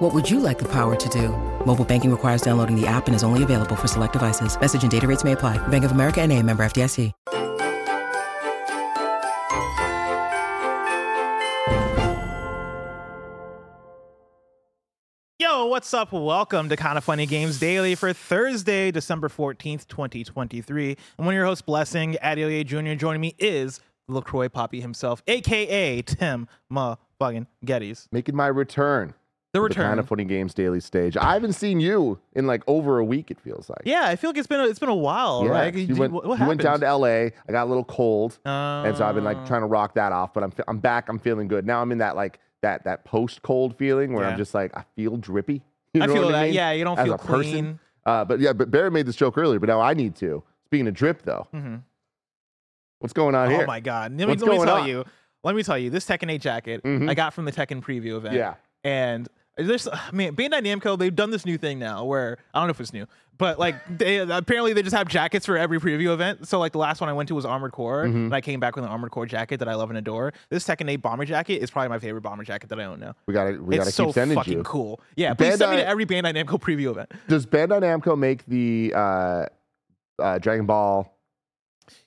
What would you like the power to do? Mobile banking requires downloading the app and is only available for select devices. Message and data rates may apply. Bank of America and a member FDIC. Yo, what's up? Welcome to Kinda Funny Games Daily for Thursday, December 14th, 2023. And one of your hosts, Blessing Adeoye Jr., joining me is LaCroix Poppy himself, aka Tim motherfucking Gettys. making my return. The return. kind of funny games daily stage. I haven't seen you in like over a week. It feels like. Yeah, I feel like it's been a, it's been a while, Yeah. right? You, Did- went, what you went down to L.A. I got a little cold, and so I've been Uh, like trying to rock that off. But I'm I'm back. I'm feeling good now. I'm in that like that that post cold feeling where Yeah. I'm just like I feel drippy. You I feel what that. mean? Yeah, you don't As feel a person. clean. Uh, but yeah, but Barry made this joke earlier, but now I need to. Speaking of drip, though, mm-hmm. what's going on Oh here? my god! Let me, let me tell on? you. Let me tell you. This Tekken 8 jacket Mhm. I got from the Tekken preview event. Yeah, and there's I mean Bandai Namco they've done this new thing now where I don't know if it's new but like they apparently they just have jackets for every preview event. So like the last one I went to was Armored Core Mm-hmm. and I came back with an Armored Core jacket that I love and adore. This Tekken 8 bomber jacket is probably my favorite bomber jacket that I own now. We got to we got to it's keep so sending fucking you. cool. Yeah please send me to every Bandai Namco preview event. Does Bandai Namco make the uh, uh, Dragon Ball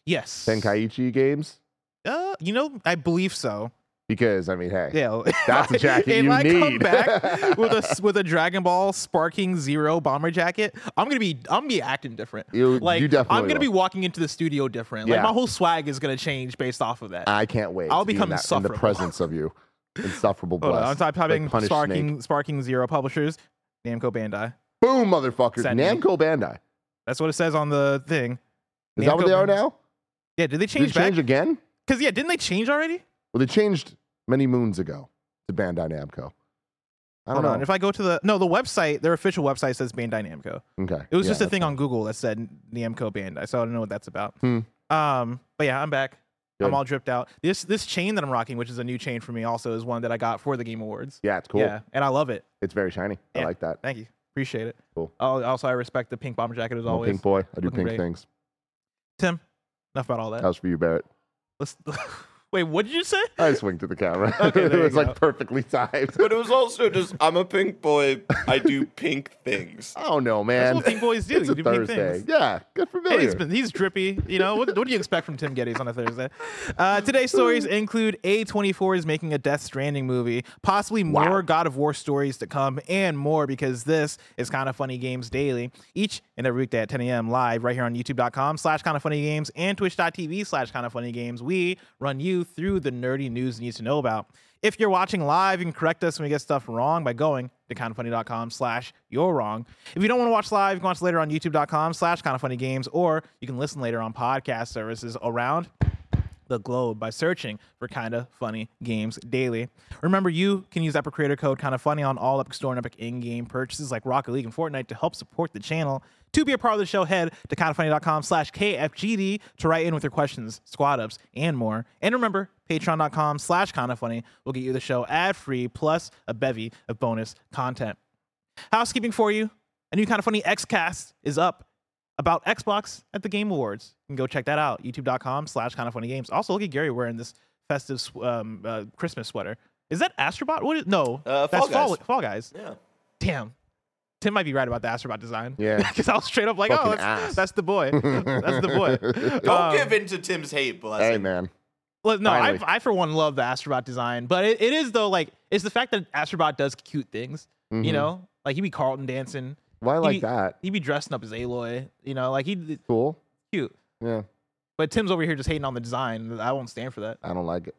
yes. Tenkaichi games? uh, you know I believe so Because I mean, hey, yeah That's a jacket if you I come back with a with a Dragon Ball Sparking Zero bomber jacket I'm gonna be I'm gonna be acting different You- like you definitely I'm gonna be walking into the studio different. Like my whole swag is gonna change based off of that. I can't wait. I'll to be in become that- in the presence of you, insufferable on, bless. I'm typing like Sparking Snake. Sparking Zero Publishers, Namco Bandai. Boom, motherfuckers! Namco Bandai. That's what it says on the thing. Is that what Namco they are now? Yeah, did they Did change they change back? again? Because yeah, didn't they change already? Well, they changed many moons ago to Bandai Namco. I don't Hold know. on. If I go to the no, the website, their official website says Bandai Namco. okay, It was Yeah, just a thing fine. on Google that said Namco Bandai, so I don't know what that's about. Hmm. Um, but yeah, I'm back. I'm all dripped out. This this chain that I'm rocking, which is a new chain for me, also is one that I got for the Game Awards. Yeah, it's cool. Yeah, and I love it. It's very shiny. I like that. Thank you. Appreciate it. Cool. Oh, also, I respect the pink bomber jacket as I'm always. pink boy. I do Looking pink great. things. Tim, enough about all that. That was for you, Barrett. Let's. Wait, what did you say? I swing to the camera. Okay, it was go. like perfectly timed. But it was also just I'm a pink boy. I do pink things. Oh no, man! That's what pink boys do. It's You a do pink Thursday. things. Yeah, good for Hey, Billy. he's, been, he's drippy. You know, what, what do you expect from Tim Gettys on a Thursday? Uh, today's stories include A24 is making a Death Stranding movie, possibly more Wow. God of War stories to come, and more because this is Kinda Funny Games Daily. Each and every weekday at 10 a.m. live right here on youtube.com slash kind of funny games and twitch.tv slash kind of funny games. We run you through the nerdy news you need to know about. If you're watching live, you can correct us when we get stuff wrong by going to kindafunny.com slash you're wrong. If you don't want to watch live, you can watch later on youtube.com slash kind of funny games, or you can listen later on podcast services around the globe by searching for Kinda Funny Games Daily. Remember, you can use Epic Creator Code Kinda Funny on all Epic Store and Epic in-game purchases like Rocket League and Fortnite to help support the channel. To be a part of the show, head to kindafunny.com slash KFGD to write in with your questions, squad ups, and more. And remember, patreon.com slash kindafunny will get you the show ad-free plus a bevy of bonus content. Housekeeping for you, a new Kinda Funny X-Cast is up about Xbox at the Game Awards. You can go check that out. YouTube.com slash kind of funny games. Also, look at Gary wearing this festive um, uh, Christmas sweater. Is that Astrobot? What is, no, Uh, that's Fall Fall, Guys. Fall Guys. Yeah. Damn. Tim might be right about the Astrobot design. Yeah. Because I was straight up like, oh, that's, that's the boy. that's the boy. Don't Um, give in to Tim's hate, blessing. hey, man. Well, no, I, I for one love the Astrobot design, but it, it is though like it's the fact that Astrobot does cute things. You Mhm. know, like he be Carlton dancing. Why he like be, that? He be dressing up as Aloy. You know, like he Cool. cute. Yeah, But Tim's over here just hating on the design. I won't stand for that. I don't like it.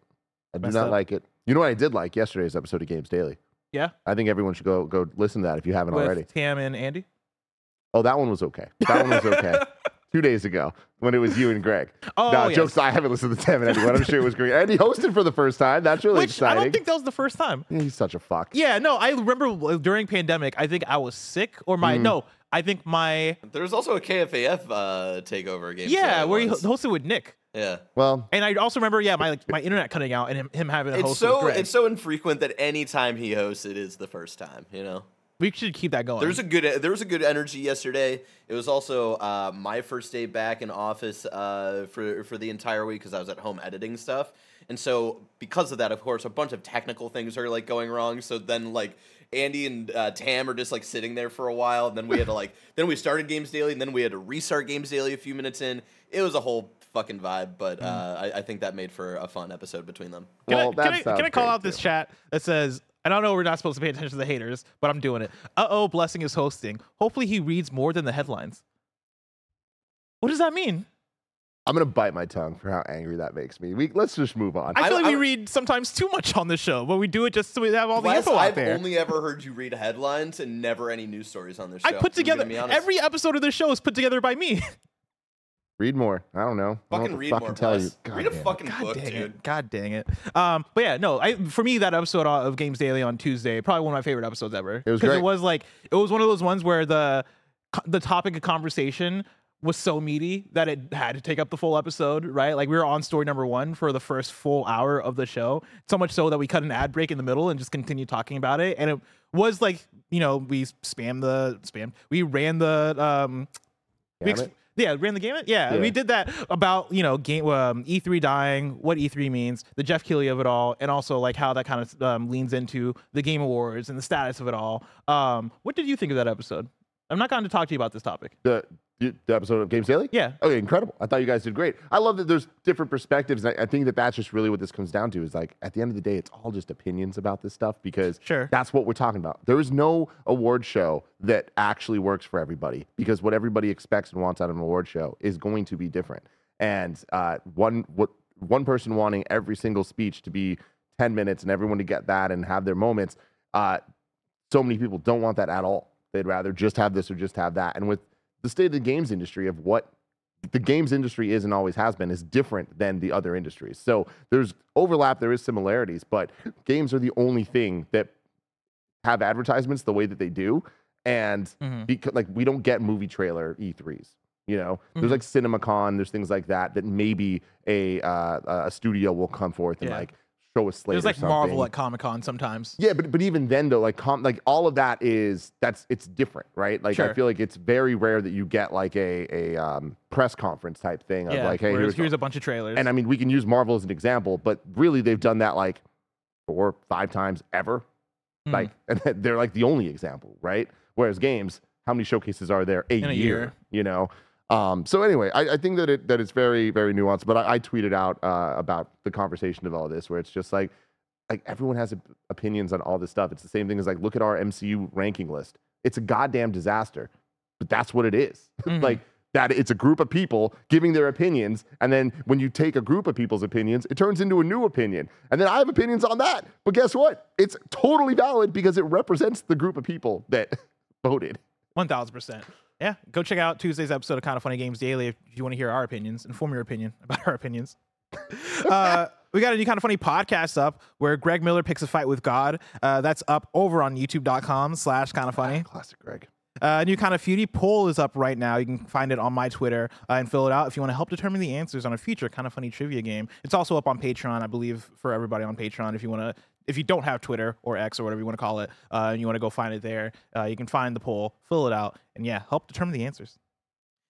I do not up. like it. You know what I did like yesterday's episode of Games Daily? Yeah, I think everyone should go go listen to that if you haven't with already. Tam and Andy. Oh, that one was okay. That one was okay. Two days ago when it was you and Greg. Oh, no, yes. jokes. I haven't listened to Tim and anyone. I'm sure it was great. And he hosted for the first time. That's really Which I don't think that was the first time. Yeah, He's such a fuck. Yeah, no, I remember during pandemic. I think I was sick, or my Mm. no, I think my There was also a KFAF uh, takeover game. yeah, where he hosted with Nick. Yeah. Well, And I also remember, yeah, my like my internet cutting out and him, him having a It's host so it's so infrequent that any time he hosts it is the first time. You know. we should keep that going. There's a good there was a good energy yesterday. It was also uh, my first day back in office uh, for for the entire week because I was at home editing stuff, and so because of that, of course, a bunch of technical things are like going wrong. So then like Andy and uh, Tam are just like sitting there for a while, and then we had to like then we started Games Daily, and then we had to restart Games Daily a few minutes in. It was a whole fucking vibe, but Mm. uh, I, I think that made for a fun episode between them. Can, well, I, that can, I, can I call great, out this chat that says, I don't know we're not supposed to pay attention to the haters, but I'm doing it. Uh oh, Blessing is hosting. Hopefully he reads more than the headlines. What does that mean? I'm gonna bite my tongue for how angry that makes me. We let's just move on. I feel I- like we read sometimes too much on the show, but we do it just so we have all the Wes, info out I've there. only ever heard you read headlines and never any news stories on this show. I put together every episode of the show is put together by me. read more. I don't know. I don't know Fucking read to fucking more. tell Wes. you. God read a damn it. fucking God book, dang dude. it! God dang it! Um, but yeah, no. I for me that episode of Games Daily on Tuesday probably one of my favorite episodes ever. It was because great. it was like it was one of those ones where the the topic of conversation was so meaty that it had to take up the full episode, right? Like we were on story number one for the first full hour of the show, so much so that we cut an ad break in the middle and just continued talking about it. And it was like, you know, we spam the spam, we ran the um, we ex- it. Yeah, ran the gamut. Yeah, Yeah. we did that about you know game um, E3 dying, what E3 means, the Geoff Keighley of it all, and also like how that kind of um, leans into the Game Awards and the status of it all. Um, what did you think of that episode? I'm not going to talk to you about this topic. The, the episode of Games Daily. Yeah. Okay, incredible. I thought you guys did great. I love that there's different perspectives. And I, I think that that's just really what this comes down to is like at the end of the day, it's all just opinions about this stuff because Sure. that's what we're talking about. There is no award show that actually works for everybody because what everybody expects and wants out of an award show is going to be different. And uh, one what one person wanting every single speech to be 10 minutes and everyone to get that and have their moments. Uh, so many people don't want that at all. They'd rather just have this or just have that. And with the state of the games industry of what the games industry is and always has been is different than the other industries. So there's overlap, there is similarities, but games are the only thing that have advertisements the way that they do. And Mhm. because like we don't get movie trailer E3s. You know, there's Mhm. like CinemaCon, there's things like that that maybe a uh, a studio will come forth and Yeah. like show a slate. There's or like Marvel at Comic Con sometimes. Yeah, but but even then though, like com- like all of that is that's it's different, right? Like I feel like it's very rare that you get like a a um, press conference type thing of Yeah, like, hey, here's, here's a bunch of trailers. and I mean we can use Marvel as an example, but really they've done that like four five times ever, Mhm. like and they're like the only example, right? Whereas games, how many showcases are there a, In a year, year. You know. Um, so anyway, I, I think that it that it's very very nuanced. But I, I tweeted out uh, about the conversation of all this, where it's just like like everyone has opinions on all this stuff. It's the same thing as like look at our MCU ranking list. It's a goddamn disaster, but that's what it is. Mhm. like that, it's a group of people giving their opinions, and then when you take a group of people's opinions, it turns into a new opinion, and then I have opinions on that. But guess what? It's totally valid because it represents the group of people that voted. One thousand percent. Yeah, go check out Tuesday's episode of Kinda Funny Games Daily if you want to hear our opinions, inform your opinion about our opinions. uh, we got a new kind of funny podcast up where Greg Miller picks a fight with God. Uh, that's up over on youtube.com slash kind of funny. Classic Greg. Uh, a new kind of feudy poll is up right now. You can find it on my Twitter uh, and fill it out if you want to help determine the answers on a future kind of funny trivia game. It's also up on Patreon, I believe, for everybody on Patreon. If you want to, if you don't have Twitter or X or whatever you want to call it, uh, and you want to go find it there, uh, you can find the poll, fill it out, and yeah, help determine the answers.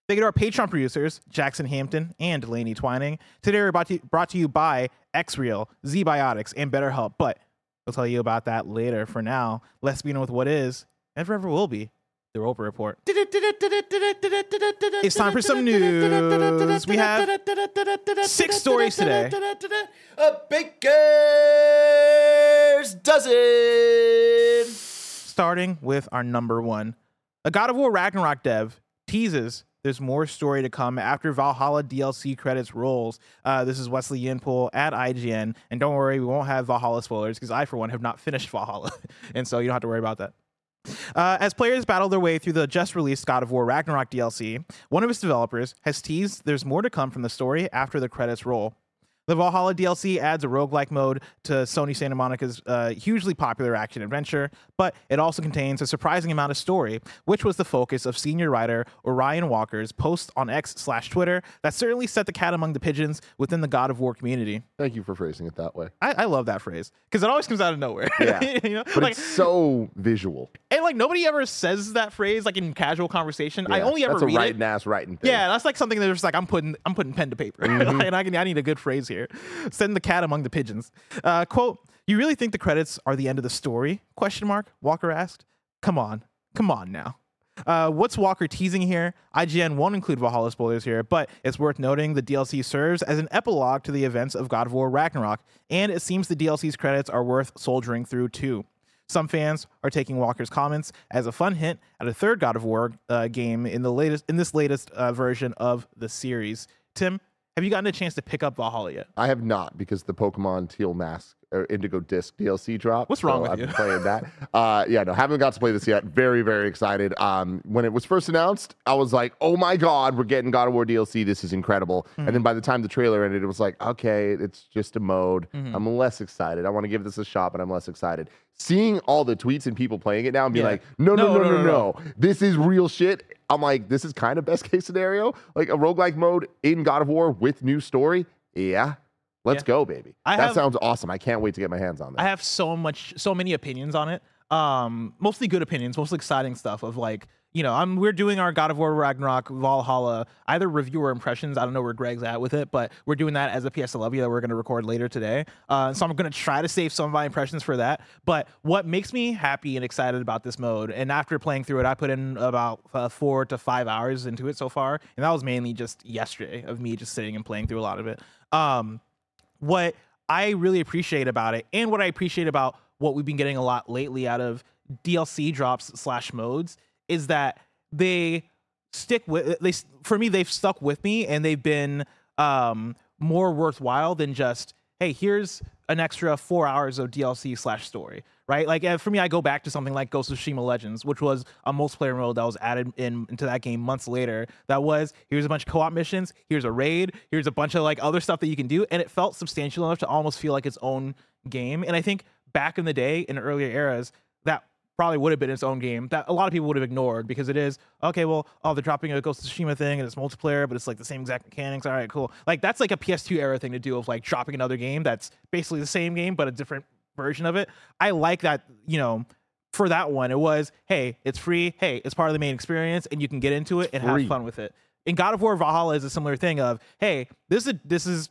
Thank you to our Patreon producers, Jackson Hampton and Delaney Twining. Today we're brought to, brought to you by Xreal, Zbiotics, and BetterHelp, but we'll tell you about that later. For now, let's begin with what is, and forever will be, the Roper Report. It's time for some news. We have six stories today. A baker's dozen. Starting with our number one. A God of War Ragnarok dev teases there's more story to come after Valhalla DLC credits rolls. Uh, this is Wesley Yin-Poole at IGN. And don't worry, we won't have Valhalla spoilers because I, for one, have not finished Valhalla. and so you don't have to worry about that. Uh, as players battle their way through the just released God of War Ragnarok DLC, one of its developers has teased there's more to come from the story after the credits roll. The Valhalla DLC adds a roguelike mode to Sony Santa Monica's uh, hugely popular action adventure, but it also contains a surprising amount of story, which was the focus of senior writer Orion Walker's post on X slash Twitter that certainly set the cat among the pigeons within the God of War community. Thank you for phrasing it that way. I, I love that phrase because it always comes out of nowhere. Yeah. you know, But like it's so visual. and like nobody ever says that phrase like in casual conversation. I only ever That's a read it. ass writing thing. Yeah, that's like something that's just like I'm putting I'm putting pen to paper, Mm-hmm. and I can I need a good phrase here. Send the cat among the pigeons. Uh, quote: You really think the credits are the end of the story? Question mark. Walker asked. Come on, come on now. Uh, what's Walker teasing here? IGN won't include Valhalla spoilers here, but it's worth noting the DLC serves as an epilogue to the events of God of War Ragnarok, and it seems the DLC's credits are worth soldiering through too. Some fans are taking Walker's comments as a fun hint at a third God of War uh, game in the latest in this latest uh, version of the series. Tim, have you gotten a chance to pick up Valhalla yet? I have not because the Pokemon Teal Mask or Indigo Disc DLC dropped. What's wrong with I've you? been playing that. Uh, yeah, no, haven't got to play this yet. Very, very excited. Um, when it was first announced, I was like, "Oh my god, we're getting God of War DLC! This is incredible!" And Mm-hmm. then by the time the trailer ended, it was like, "Okay, it's just a mode. Mm-hmm. I'm less excited. I want to give this a shot, but I'm less excited." Seeing all the tweets and people playing it now and being Yeah. like, "No, no, No, no, no, no, no, no, this is real shit." I'm like, "This is kind of best case scenario, like a roguelike mode in God of War with new story." Yeah. Let's Yeah. go, baby. I that have- sounds awesome. I can't wait to get my hands on that. I have so much, so many opinions on it. Um, mostly good opinions, mostly exciting stuff. Of like, you know, I'm we're doing our God of War Ragnarok Valhalla either review or impressions. I don't know where Greg's at with it, but we're doing that as a PSLW that we're going to record later today. Uh, so I'm going to try to save some of my impressions for that. But what makes me happy and excited about this mode, and after playing through it, I put in about uh, four to five hours into it so far, and that was mainly just yesterday of me just sitting and playing through a lot of it. Um, what I really appreciate about it, and what I appreciate about what we've been getting a lot lately out of DLC drops slash modes, is that they stick with they. For me, they've stuck with me, and they've been um, more worthwhile than just hey, here's an extra four hours of DLC slash story. Right, like for me, I go back to something like Ghost of Shima Legends, which was a multiplayer mode that was added in into that game months later. That was here's a bunch of co-op missions, here's a raid, here's a bunch of like other stuff that you can do, and it felt substantial enough to almost feel like its own game. And I think back in the day, in earlier eras, that probably would have been its own game that a lot of people would have ignored because it is okay. Well, oh, they're dropping a Ghost of Tsushima thing and it's multiplayer, but it's like the same exact mechanics. All right, cool. Like that's like a PS2 era thing to do of like dropping another game that's basically the same game but a different version of it. I like that. You know, for that one, it was hey, it's free. Hey, it's part of the main experience, and you can get into it and free. have fun with it. In God of War Valhalla is a similar thing of hey, this is this is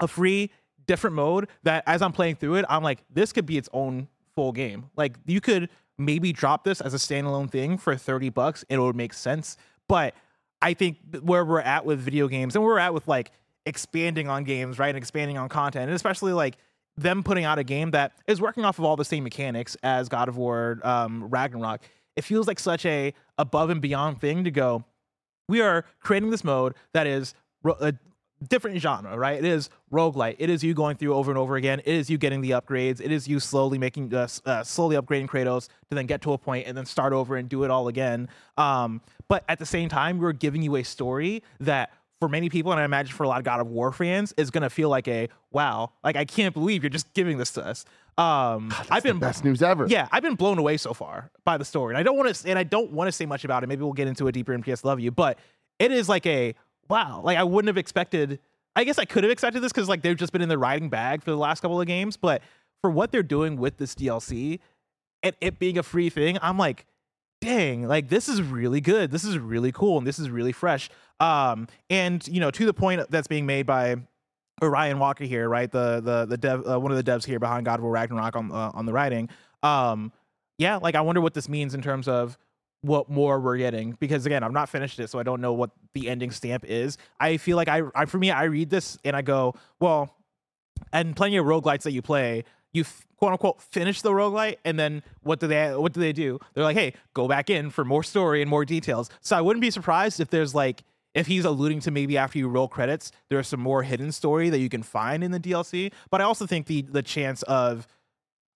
a free different mode that as I'm playing through it, I'm like, this could be its own full game. Like you could maybe drop this as a standalone thing for 30 bucks it would make sense. But I think where we're at with video games and where we're at with like expanding on games, right? And expanding on content, and especially like them putting out a game that is working off of all the same mechanics as God of War um, Ragnarok. It feels like such a above and beyond thing to go, we are creating this mode that is a different genre, right? It is roguelite. It is you going through over and over again. It is you getting the upgrades. It is you slowly making uh, uh, slowly upgrading Kratos to then get to a point and then start over and do it all again. Um, but at the same time, we're giving you a story that for many people, and I imagine for a lot of God of War fans, is gonna feel like a wow, like I can't believe you're just giving this to us. Um, I've been Best news ever. yeah, I've been blown away so far by the story, and I don't want to, and I don't want to say much about it. Maybe we'll get into it deeper in PS Love You, but it is like a wow. Like I wouldn't have expected. I guess I could have expected this because like they've just been in the riding bag for the last couple of games, but for what they're doing with this DLC and it being a free thing, I'm like, dang, like this is really good. This is really cool, and this is really fresh. Um, and you know, to the point that's being made by Orion Walker here, right? The the the dev, uh, one of the devs here behind God of War Ragnarok on uh, on the writing. Um, yeah, like I wonder what this means in terms of what more we're getting because again, i'm not finished it, so I don't know what the ending stamp is. I feel like I, I for me, I read this and I go, well, and plenty of roguelites that you play, you f- quote unquote finish the roguelite, and then what do they what do they do? They're like, hey, go back in for more story and more details. So I wouldn't be surprised if there's like if he's alluding to maybe after you roll credits, there's some more hidden story that you can find in the DLC. But I also think the the chance of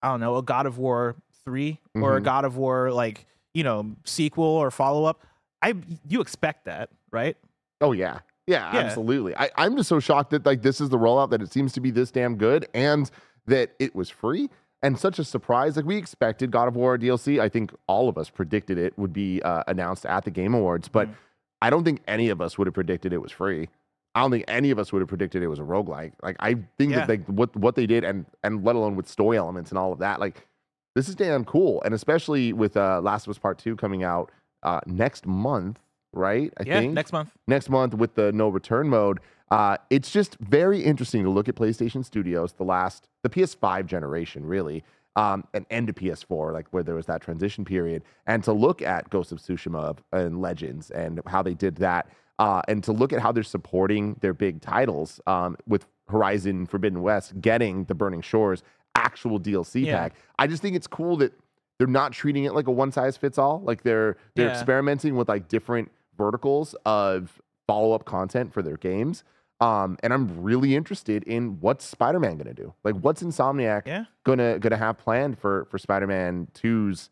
I don't know, a God of War 3 or a Mhm. God of War like, you know, sequel or follow up, I you expect that, right? Oh yeah. Yeah, Yeah. absolutely. I, I'm just so shocked that like this is the rollout that it seems to be this damn good and that it was free and such a surprise. Like we expected God of War DLC. I think all of us predicted it would be uh, announced at the Game Awards, but Mhm. I don't think any of us would have predicted it was free. I don't think any of us would have predicted it was a roguelike. Like I think Yeah. that like what what they did and and let alone with story elements and all of that, like this is damn cool. And especially with uh Last of Us Part 2 coming out uh next month, right? I yeah, think next month. next month with the no return mode. Uh, it's just very interesting to look at PlayStation Studios, the last, the PS5 generation, really, um, and end of PS4, like where there was that transition period, and to look at Ghost of Tsushima and Legends and how they did that, uh, and to look at how they're supporting their big titles um, with Horizon Forbidden West getting the Burning Shores actual DLC Yeah. pack. I just think it's cool that they're not treating it like a one size fits all. Like they're they're Yeah. experimenting with like different verticals of follow up content for their games. Um, and I'm really interested in what's Spider-Man gonna do. Like, what's Insomniac Yeah. gonna gonna have planned for for Spider-Man 2's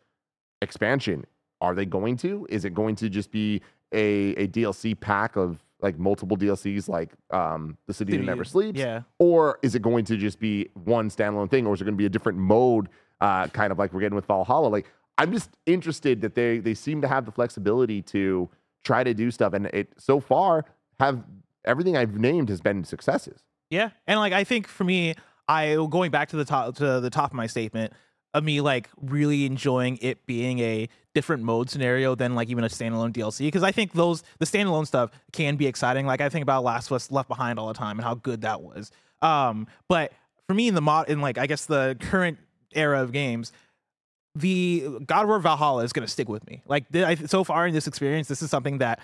expansion? Are they going to? Is it going to just be a a DLC pack of like multiple DLCs, like um, the City That Never Sleeps? Yeah. or is it going to just be one standalone thing or is it going to be a different mode uh, kind of like we're getting with valhalla like i'm just interested that they they seem to have the flexibility to try to do stuff and it so far have everything i've named has been successes Yeah, and like I think for me, I going back to the top to the top of my statement of me like really enjoying it being a different mode scenario than like even a standalone DLC because I think those the standalone stuff can be exciting. Like I think about Last of Us Left Behind all the time and how good that was. Um, but for me in the mod in like I guess the current era of games, the God of War Valhalla is to stick with me. Like th- I, so far in this experience, this is something that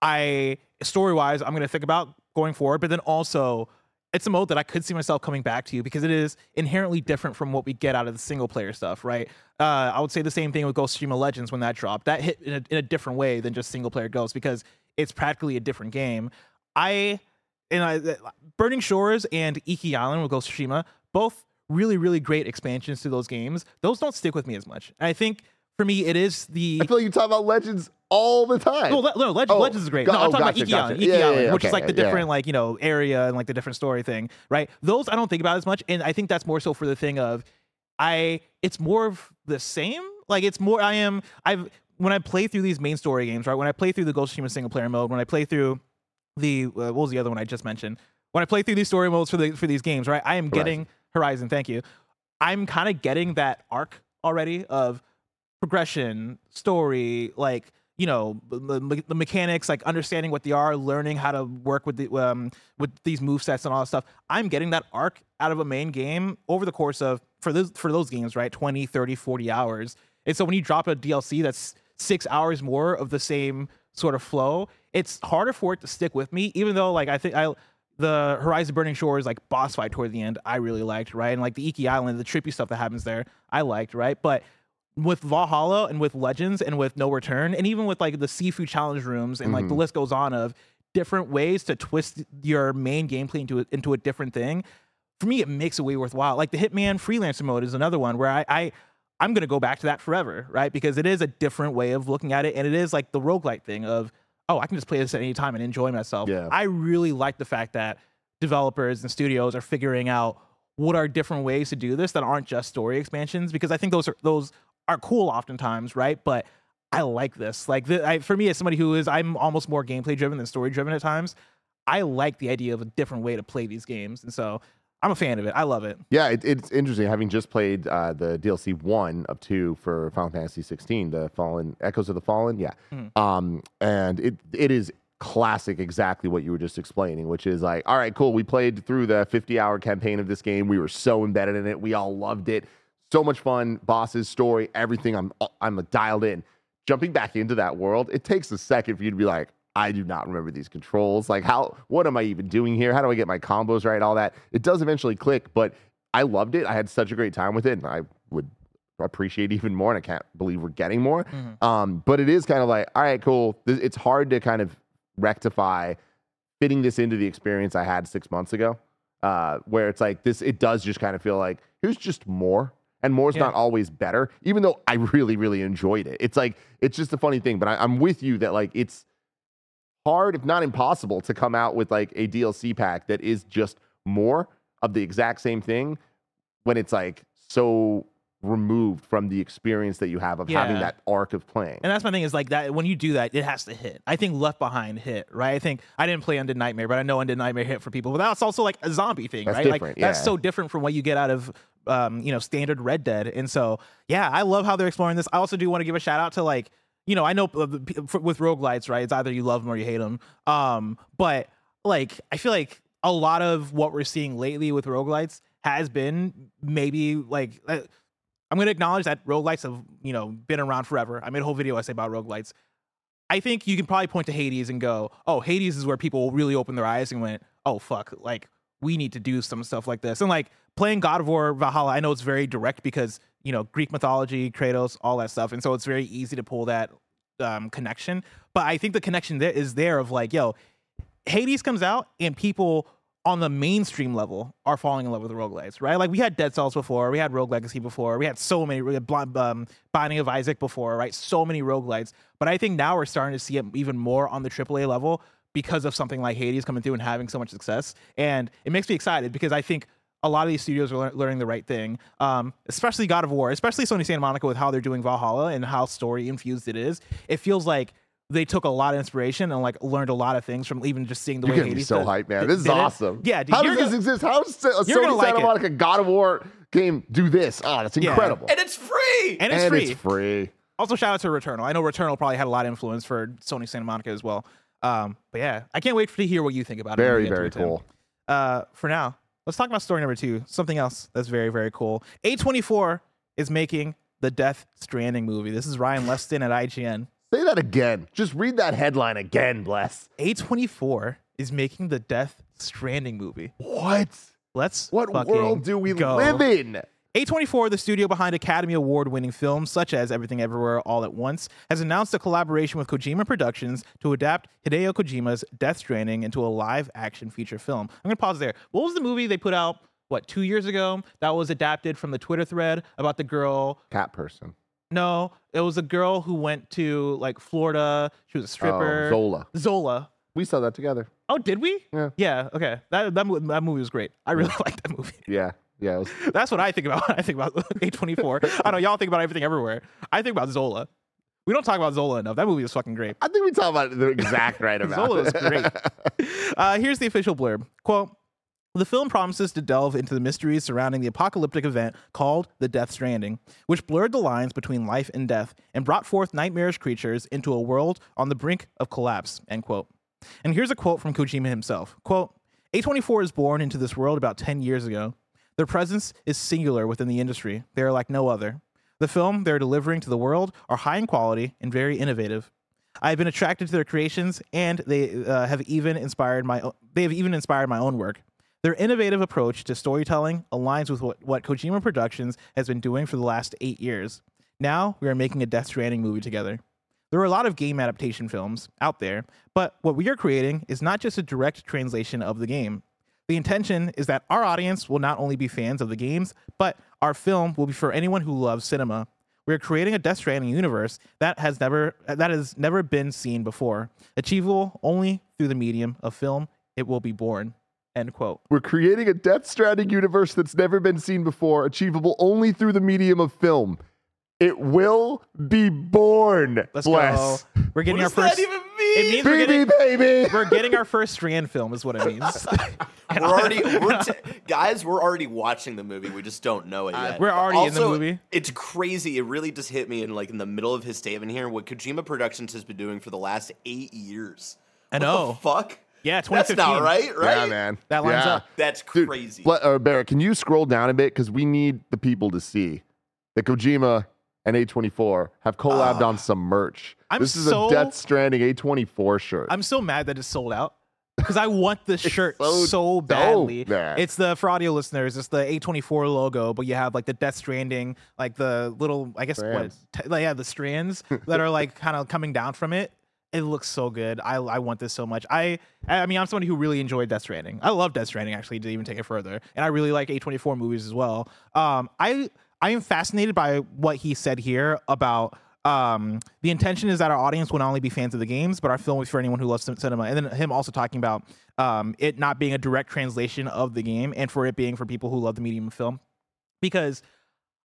I story wise I'm to think about going forward. But then also, it's a mode that I could see myself coming back to you because it is inherently different from what we get out of the single player stuff, right? Uh, I would say the same thing with Ghost of Legends when that dropped. That hit in a, in a different way than just single player Ghost because it's practically a different game. I and I, Burning Shores and Iki Island with Ghost of Tsushima, both really, really great expansions to those games. Those don't stick with me as much. I think for me, it is the i feel like you talk about legends all the time no, le- no, Legends, Oh, Legends is great. go- No, I'm oh, talking gotcha, about Iki gotcha. Island, Yeah, yeah, yeah, which is like the different, like you know, area and like the different story thing, right? Those I don't think about as much, and I think that's more so for the thing of, I it's more of the same. Like it's more. I am. I've when I play through these main story games, right? When I play through the Ghost of Tsushima single player mode, when I play through the uh, what was the other one I just mentioned? When I play through these story modes for the for these games, right? I am getting Horizon. Thank you. I'm kind of getting that arc already of progression, story, like you know the, mechanics, like understanding what they are, learning how to work with the um with these move sets and all that stuff. I'm getting that arc out of a main game over the course of for those for those games, right? 20, 30, 40 hours. And so when you drop a DLC that's 6 hours more of the same sort of flow, it's harder for it to stick with me even though like I think I the Horizon Burning Shores like boss fight toward the end, I really liked, right? And like the Iki Island, the trippy stuff that happens there, I liked, right? But with Valhalla and with Legends and with No Return, and even with like the seafood challenge rooms and like the mm-hmm. list goes on of different ways to twist your main gameplay into a, into a different thing. For me, it makes it way worthwhile. Like the Hitman freelancer mode is another one where I, I I'm gonna go back to that forever, right? Because it is a different way of looking at it, and it is like the roguelike thing of oh, I can just play this at any time and enjoy myself. Yeah. I really like the fact that developers and studios are figuring out what are different ways to do this that aren't just story expansions because I think those are those are cool oftentimes, right? But I like this. Like the, I, for me, as somebody who is, I'm almost more gameplay driven than story driven at times. I like the idea of a different way to play these games, and so I'm a fan of it. I love it. Yeah, it, it's interesting having just played uh, the DLC one of two for Final Fantasy 16, the Fallen Echoes of the Fallen. Yeah, Mhm. um, and it it is classic, exactly what you were just explaining, which is like, all right, cool. We played through the 50 hour campaign of this game. We were so embedded in it. We all loved it. So much fun. Bosses, story, everything. I'm I'm dialed in. Jumping back into that world, it takes a second for you to be like, I do not remember these controls. Like, how, what am I even doing here? How do I get my combos right? All that. It does eventually click, but I loved it. I had such a great time with it, and I would appreciate even more. And I can't believe we're getting more. Mhm. Um, but it is kind of like, all right, cool. It's hard to kind of rectify fitting this into the experience I had six months ago, uh, where it's like this. It does just kind of feel like here's just more. And more's Yeah. not always better, even though I really, really enjoyed it. It's like, it's just a funny thing, but I, I'm with you that like it's hard, if not impossible, to come out with like a DLC pack that is just more of the exact same thing when it's like so removed from the experience that you have of having that arc of playing. And that's my thing is like that when you do that, it has to hit. I think Left Behind hit, right? I think I didn't play Undead Nightmare, but I know Undead Nightmare hit for people. But that's also like a zombie thing, That's right? Like different, that's so different from what you get out of um, you know, standard Red Dead. And so yeah, I love how they're exploring this. I also do want to give a shout out to like, you know, I know uh, the pe- for- with roguelites, right? It's either you love them or you hate them. Um, but like I feel like a lot of what we're seeing lately with roguelites has been maybe like uh, I'm going to acknowledge that roguelites have, you know, been around forever. I made a whole video essay about roguelites. I think you can probably point to Hades and go, "Oh, Hades is where people really opened their eyes and went, "Oh fuck, like we need to do some stuff like this." And like playing God of War Valhalla, I know it's very direct because, you know, Greek mythology, Kratos, all that stuff. And so it's very easy to pull that um, connection. But I think the connection there is there of like, yo, Hades comes out and people on the mainstream level are falling in love with roguelites, right? Like we had Dead Cells before, we had Rogue Legacy before, we had so many, we had um, Binding of Isaac before, right? So many roguelites. But I think now we're starting to see it even more on the AAA level because of something like Hades coming through and having so much success. And it makes me excited because I think a lot of these studios are lear- learning the right thing, um, especially God of War, especially Sony Santa Monica with how they're doing Valhalla and how story infused it is. It feels like they took a lot of inspiration and like learned a lot of things from even just seeing the You're way gonna be Hades so did- hyped, man. did- This is did it. awesome. Yeah, dude, How you're does this gonna- exist? How does a Sony like Santa it. Monica God of War game do this? Oh, that's Yeah. incredible. And it's free. and it's And free. it's free. Also, shout out to Returnal. I know Returnal probably had a lot of influence for Sony Santa Monica as well. Um, but yeah, I can't wait for to hear what you think about it. Very, very cool. Uh, for now, let's talk about story number two. Something else that's very, very cool. A24 is making the Death Stranding movie. This is Ryan Leston at IGN. Say that again. Just read that headline again, bless. A24 is making the Death Stranding movie. What? Let's What world do we go. live in? A24, the studio behind Academy Award winning films such as Everything Everywhere All at Once, has announced a collaboration with Kojima Productions to adapt Hideo Kojima's Death Stranding into a live action feature film. I'm going to pause there. What was the movie they put out, what, two years ago that was adapted from the Twitter thread about the girl? Cat person. No, it was a girl who went to like Florida. She was a stripper. Oh, Zola. Zola. We saw that together. Oh, did we? Yeah. Yeah. Okay. That that, mo- that movie was great. I really liked that movie. Yeah. Yeah. It was, That's what I think about when I think about A24. I know y'all think about everything everywhere. I think about Zola. We don't talk about Zola enough. That movie was fucking great. I think we talk about the exact right amount. Zola was great. Uh, here's the official blurb. Quote, the film promises to delve into the mysteries surrounding the apocalyptic event called the Death Stranding, which blurred the lines between life and death and brought forth nightmarish creatures into a world on the brink of collapse. End quote. And here's a quote from Kojima himself. Quote, A24 is born into this world about 10 years ago. Their presence is singular within the industry. They are like no other. The film they're delivering to the world are high in quality and very innovative. I have been attracted to their creations, and they uh, have even inspired my. o- They have even inspired my own work. Their innovative approach to storytelling aligns with what, what Kojima Productions has been doing for the last eight years. Now we are making a Death Stranding movie together. There are a lot of game adaptation films out there, but what we are creating is not just a direct translation of the game. The intention is that our audience will not only be fans of the games, but our film will be for anyone who loves cinema. We are creating a Death Stranding universe that has never that has never been seen before, achievable only through the medium of film. It will be born. End quote. We're creating a Death Stranding universe that's never been seen before, achievable only through the medium of film. It will be born. Let's bless. go. We're getting what our does first. that even It mean? means we're getting, baby. we're getting our first Strand film, is what it means. We're already, we're t- guys. We're already watching the movie. We just don't know it yet. Uh, we're already in the movie. It's crazy. It really just hit me in like in the middle of his statement here. What Kojima Productions has been doing for the last eight years. I What know. the fuck. Yeah, That's 2015. not right, right? Yeah, man. That lines Yeah. up. That's crazy. Ble- uh, Barrett, can you scroll down a bit? Because we need the people to see that Kojima and A24 have collabed on some merch. I'm this is so- a Death Stranding A24 shirt. I'm so mad that it's sold out because I want this shirt so so, badly. man. It's the for audio listeners. It's the A24 logo, but you have like the Death Stranding, like the little, I guess what, t- like, yeah, the strands that are like kind of coming down from it. It looks so good. I, I want this so much. I I mean I'm somebody who really enjoyed Death Stranding. I love Death Stranding actually to even take it further, and I really like A24 movies as well. Um, I I am fascinated by what he said here about um, the intention is that our audience will not only be fans of the games, but our film is for anyone who loves cinema. And then him also talking about um, it not being a direct translation of the game, and for it being for people who love the medium of film. Because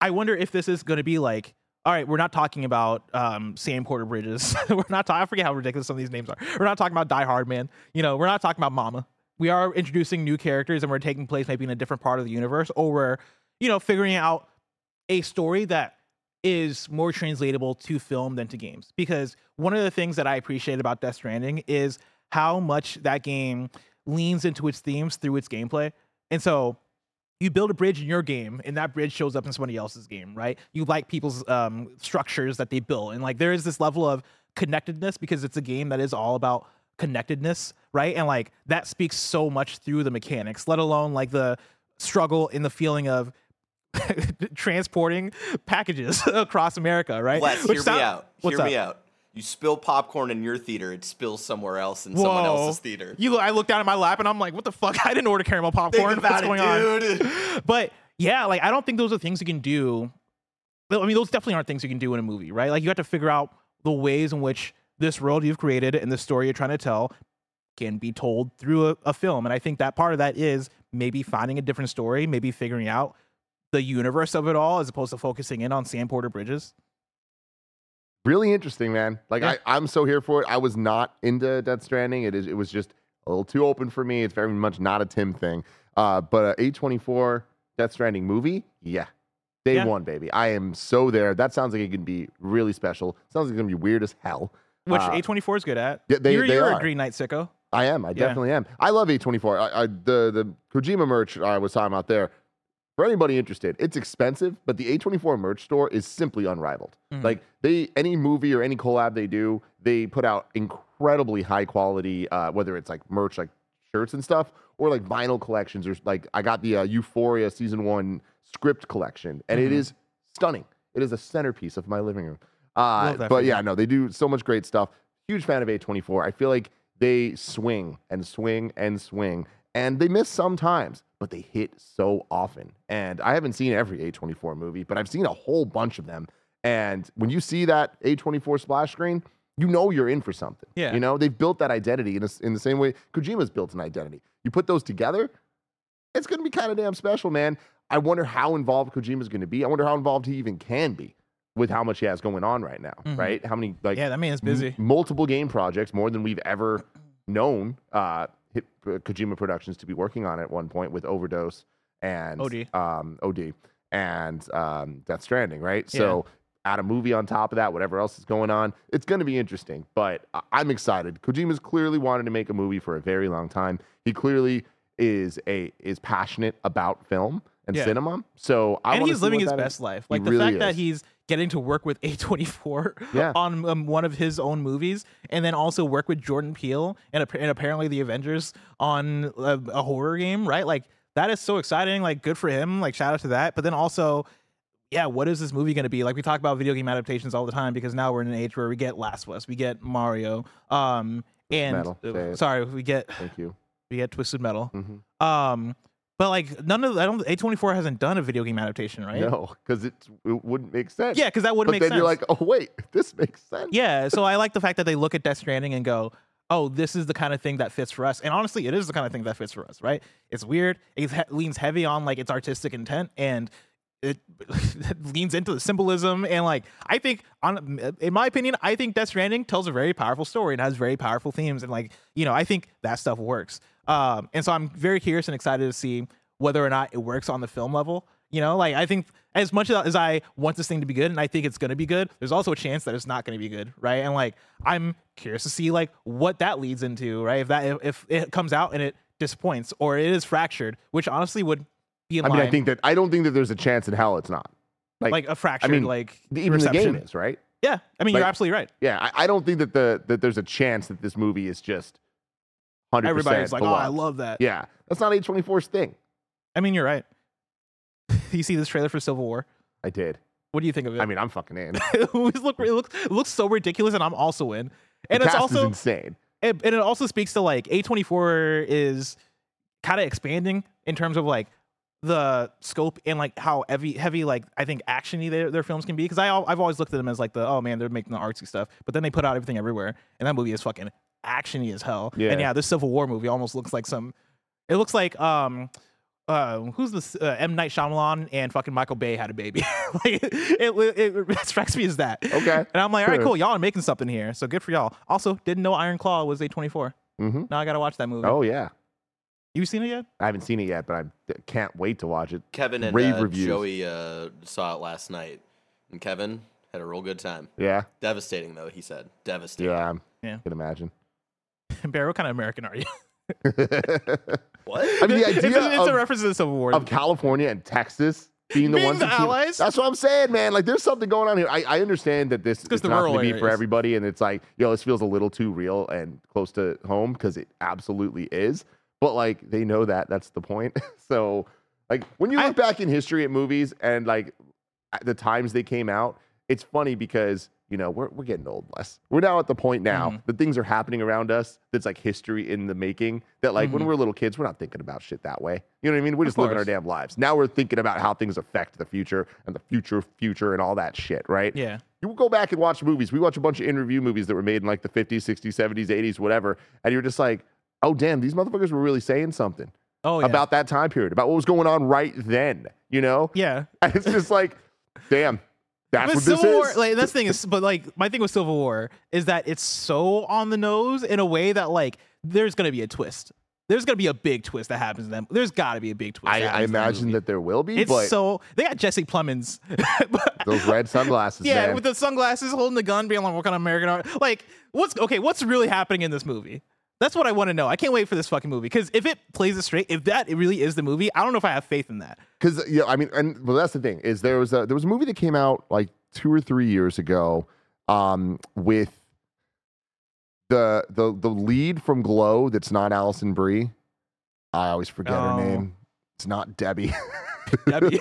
I wonder if this is going to be like, all right, we're not talking about um, Sam Porter Bridges. we're not. Ta- I forget how ridiculous some of these names are. We're not talking about Die Hard Man. You know, we're not talking about Mama. We are introducing new characters, and we're taking place maybe in a different part of the universe, or we're, you know, figuring out a story that is more translatable to film than to games. Because one of the things that I appreciate about Death Stranding is how much that game leans into its themes through its gameplay. And so you build a bridge in your game and that bridge shows up in somebody else's game, right? You like people's um, structures that they build. And like there is this level of connectedness because it's a game that is all about connectedness, right? And like that speaks so much through the mechanics, let alone like the struggle in the feeling of transporting packages across America, right? Which hear sound- me out. Hear up? me out. You spill popcorn in your theater, it spills somewhere else in someone else's theater. You, I look down at my lap and I'm like, what the fuck? I didn't order caramel popcorn. What's it, going on? But yeah, like I don't think those are things you can do. I mean, those definitely aren't things you can do in a movie, right? Like you have to figure out the ways in which this world you've created and the story you're trying to tell can be told through a, a film. And I think that part of that is maybe finding a different story, maybe figuring out the universe of it all as opposed to focusing in on Sam Porter Bridges. Really interesting, man. Like Yeah. I, I'm so here for it. I was not into Death Stranding. It is it was just a little too open for me. It's very much not a Tim thing. Uh, but a A24 Death Stranding movie, yeah. Day Yeah. one, baby. I am so there. That sounds like it can be really special. Sounds like it's gonna be weird as hell. Which Uh, A24 is good at. yeah, they- you're they you're are. a Green Knight sicko. I am. I Yeah. definitely am. I love A24. I, I, the the Kojima merch I was talking about there. For anybody interested, it's expensive, but the A24 merch store is simply unrivaled. Mhm. Like they, any movie or any collab they do, they put out incredibly high quality. Uh, whether it's like merch, like shirts and stuff, or like vinyl collections, or like I got the uh, Euphoria season one script collection, and it Mhm. is stunning. It is a centerpiece of my living room. Uh, but yeah, no, they do so much great stuff. Huge fan of A24. I feel like they swing and swing and swing, and they miss sometimes, but they hit so often. And I haven't seen every A24 movie, but I've seen a whole bunch of them. And when you see that A24 splash screen, you know you're in for something. Yeah. You know, they've built that identity in, a in the same way Kojima's built an identity. You put those together, it's going to be kind of damn special, man. I wonder how involved Kojima's going to be. I wonder how involved he even can be with how much he has going on right now, Mhm. right? How many like yeah, that man is m- busy. multiple game projects, more than we've ever known uh, hit, uh, Kojima Productions to be working on at one point with Overdose and OD. um, OD and um, Death Stranding, right? So add a movie on top of that, whatever else is going on, it's going to be interesting. But I- I'm excited. Kojima's clearly wanted to make a movie for a very long time. He clearly is a is passionate about film and Yeah. cinema. So I and he's living his that is. best life. He Like the really fact that he's getting to work with A24 Yeah. on um, one of his own movies, and then also work with Jordan Peele and, and apparently the Avengers on a, a horror game, right? Like that is so exciting. Like good for him. Like shout out to that. But then also, yeah, what is this movie going to be? Like we talk about video game adaptations all the time because now we're in an age where we get Last of Us, we get Mario, um, and Metal, uh, sorry, we get Thank you. we get Twisted Metal. Mhm. Um, but like none of I don't A24 hasn't done a video game adaptation, right? No, because it wouldn't make sense. Yeah, because that would but make then sense. you're like, oh wait, this makes sense. yeah, so I like the fact that they look at Death Stranding and go, "Oh, this is the kind of thing that fits for us." And honestly, it is the kind of thing that fits for us, right? It's weird. It leans heavy on like its artistic intent and it leans into the symbolism and like I think on in my opinion, I think Death Stranding tells a very powerful story and has very powerful themes and like, you know, I think that stuff works. Um and so I'm very curious and excited to see whether or not it works on the film level. You know, like I think as much as I want this thing to be good and I think it's going to be good, there's also a chance that it's not going to be good, right? And like I'm curious to see like what that leads into, right? If that if, if it comes out and it disappoints or it is fractured, which honestly would I mean, I think that I don't think that there's a chance in hell it's not. Like, like a fractured mean, like even the reception. game is right. Yeah, I mean Like- you're absolutely right. Yeah, I, I don't think that the that there's a chance that this movie is just hundred. Everybody's like, "Oh, I love that." Yeah, that's not A24's thing. I mean, you're right. you see this trailer for Civil War. I did. What do you think of it? I mean, I'm fucking in. it looks it looks it looks so ridiculous, and I'm also in. And the it's also is insane. and, and it also speaks to like A24 is kind of expanding in terms of like the scope and like how heavy heavy like I think actiony their, their films can be because I I've always looked at them as like the oh man they're making the artsy stuff but then they put out everything everywhere and that movie is fucking actiony as hell. Yeah. and yeah. this Civil War movie almost looks like some it looks like um uh who's this uh, M. Night Shyamalan and fucking Michael Bay had a baby. Like it, it, it strikes me as that. Okay. and I'm like all right cool y'all are making something here so good for y'all. Also didn't know Iron Claw was A24 Mm-hmm. now I gotta watch that movie. Oh yeah, you seen it yet I haven't seen it yet, but I can't wait to watch it. Kevin and Rave uh, reviews. Joey uh, saw it last night, and Kevin had a real good time. Yeah, Devastating though, he said. Devastating. yeah, I Yeah. can imagine. Bear what kind of American are you What? I mean, the it's, idea a, it's of, a reference to the Civil War of California and Texas being the Being ones the that keep- allies? That's what I'm saying, man. Like, there's something going on here. I, I understand that this is not going to be for everybody, and it's like, yo, this feels a little too real and close to home because it absolutely is. But like, they know that that's the point. so, like, when you I- look back in history at movies and like at the times they came out, it's funny because you know we're we're getting old, Les. We're now at the point now Mhm. that things are happening around us that's like history in the making. That like when Mhm. we're little kids, we're not thinking about shit that way. You know what I mean? We're just living our damn lives. Now we're thinking about how things affect the future and the future future and all that shit, right? Yeah. You go back and watch movies. We watch a bunch of interview movies that were made in like the 50s, 60s, 70s, 80s, whatever, and you're just like, oh damn, these motherfuckers were really saying something Oh yeah. about that time period, about what was going on right then. You know? yeah. And it's just like, damn, that's But what Civil this War, is. like that's the thing is, but like my thing with Civil War is that it's so on the nose in a way that like there's gonna be a twist. There's gonna be a big twist that happens in them. There's got to be a big twist. I, I imagine that there will be, it's so they got Jesse Plemons. those red sunglasses, yeah, man. with the sunglasses, holding the gun, being like, "What kind of American art?" Like, what's okay? What's really happening in this movie? That's what I want to know. I can't wait for this fucking movie because if it plays it straight, if that really is the movie, I don't know if I have faith in that. Because yeah, I mean, and well, that's the thing is there was a there was a movie that came out like two or three years ago, um, with the the the lead from Glow. That's not Alison Brie. I always forget Oh. her name. It's not Debbie. Debbie.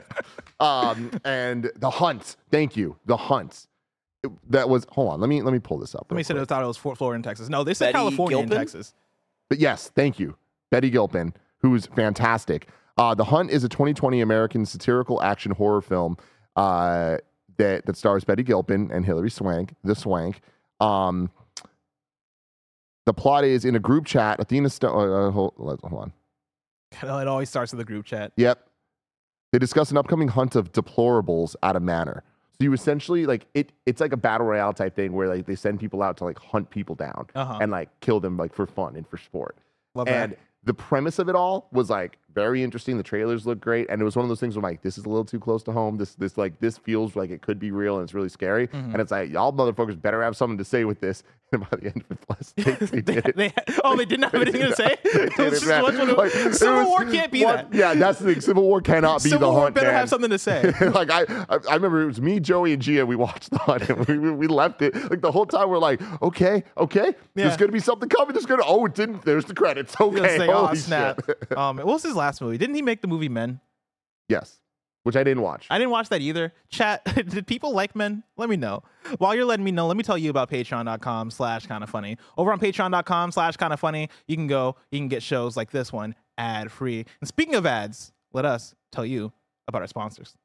um, and the Hunt. Thank you, the Hunt. It- that was hold on. Let me let me pull this up. Let me real say quick. they thought it was Fort Florida in Texas. No, they said Betty California in Gilpin? Texas. But yes, thank you. Betty Gilpin, who's fantastic. Uh, the Hunt is a 2020 American satirical action horror film uh, that that stars Betty Gilpin and Hilary Swank, the Swank. Um, the plot is in a group chat. Athena Stone. Uh, uh, hold, hold on. It always starts with a group chat. Yep. They discuss an upcoming hunt of deplorables at a manor. So you essentially like it. It's like a battle royale type thing where like they send people out to like hunt people down Uh-huh. and like kill them like for fun and for sport. Love and that. the premise of it all was like very interesting. The trailers look great, and it was one of those things where I'm like, this is a little too close to home. This this like this feels like it could be real, and it's really scary. Mhm. And it's like y'all motherfuckers better have something to say with this. And by the end of it, plus, they, they did it. They- oh, they didn't have anything to say. They It did was it, just man. one- one- Like, Civil was War can't be one- that. Yeah, that's the thing. Civil War cannot be Civil the War hunt. better man. have something to say. like I, I, I remember it was me, Joey, and Gia. We watched the hunt, and we, we, left it like the whole time. We're like, okay, okay, Yeah. there's gonna be something coming. There's gonna. Oh, it didn't. There's the credits. Okay, say, oh snap. shit. um, what was his last movie? Didn't he make the movie Men? yes, which I didn't watch. I didn't watch that either. Chat, did people like Men? Let me know. While you're letting me know, let me tell you about patreon.com slash kind of funny. Over on patreon.com slash kind of funny, you can go, you can get shows like this one ad free. And speaking of ads, let us tell you about our sponsors.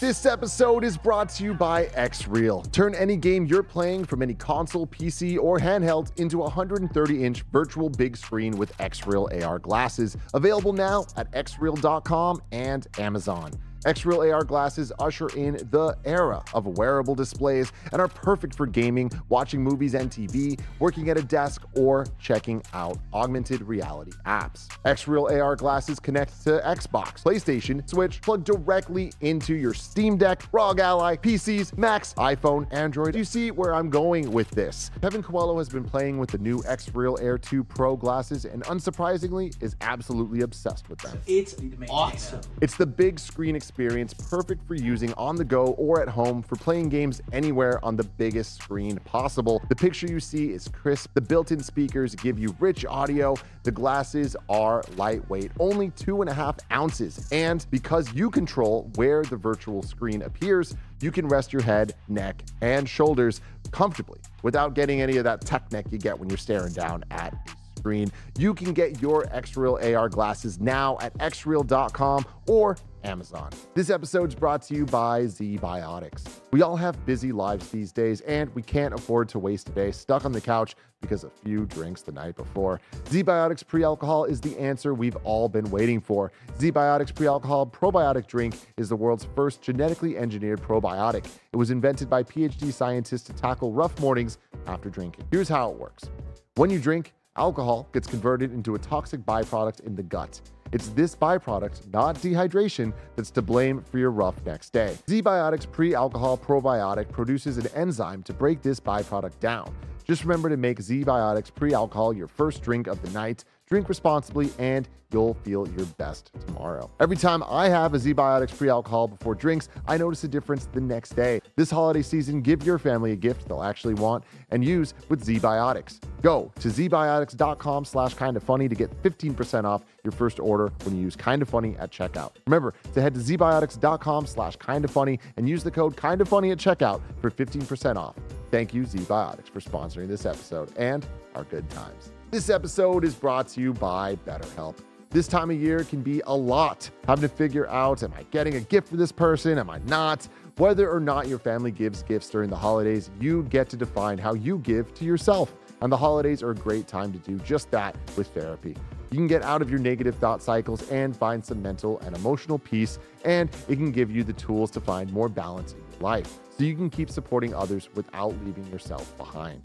This episode is brought to you by Xreal. Turn any game you're playing from any console, PC, or handheld into a 130 inch virtual big screen with Xreal AR glasses. Available now at xreal.com and Amazon. Xreal AR glasses usher in the era of wearable displays and are perfect for gaming, watching movies and TV, working at a desk, or checking out augmented reality apps. Xreal AR glasses connect to Xbox, PlayStation, Switch, plug directly into your Steam Deck, ROG Ally, PCs, Macs, iPhone, Android. Do you see where I'm going with this. Kevin Coelho has been playing with the new Xreal Air 2 Pro glasses and unsurprisingly is absolutely obsessed with them. It's awesome. It's the big screen experience, perfect for using on the go or at home for playing games anywhere on the biggest screen possible. The picture you see is crisp, the built in speakers give you rich audio, the glasses are lightweight, only two and a half ounces. And because you control where the virtual screen appears, you can rest your head, neck, and shoulders comfortably without getting any of that tech neck you get when you're staring down at a screen. You can get your Xreal AR glasses now at xreal.com or Amazon. This episode is brought to you by ZBiotics. We all have busy lives these days, and we can't afford to waste a day stuck on the couch because of a few drinks the night before. ZBiotics pre alcohol is the answer we've all been waiting for. ZBiotics pre alcohol probiotic drink is the world's first genetically engineered probiotic. It was invented by PhD scientists to tackle rough mornings after drinking. Here's how it works when you drink, alcohol gets converted into a toxic byproduct in the gut. It's this byproduct, not dehydration, that's to blame for your rough next day. ZBiotics pre alcohol probiotic produces an enzyme to break this byproduct down. Just remember to make ZBiotics pre alcohol your first drink of the night. Drink responsibly, and you'll feel your best tomorrow. Every time I have a ZBiotics pre alcohol before drinks, I notice a difference the next day. This holiday season, give your family a gift they'll actually want and use with ZBiotics. Go to zbiotics.com slash kind of funny to get 15% off your first order when you use kind of funny at checkout. Remember to head to zbiotics.com slash kind of funny and use the code kind of funny at checkout for 15% off. Thank you, ZBiotics, for sponsoring this episode and our good times. This episode is brought to you by BetterHelp. This time of year can be a lot. Having to figure out am I getting a gift for this person? Am I not? Whether or not your family gives gifts during the holidays, you get to define how you give to yourself. And the holidays are a great time to do just that with therapy. You can get out of your negative thought cycles and find some mental and emotional peace, and it can give you the tools to find more balance in your life so you can keep supporting others without leaving yourself behind.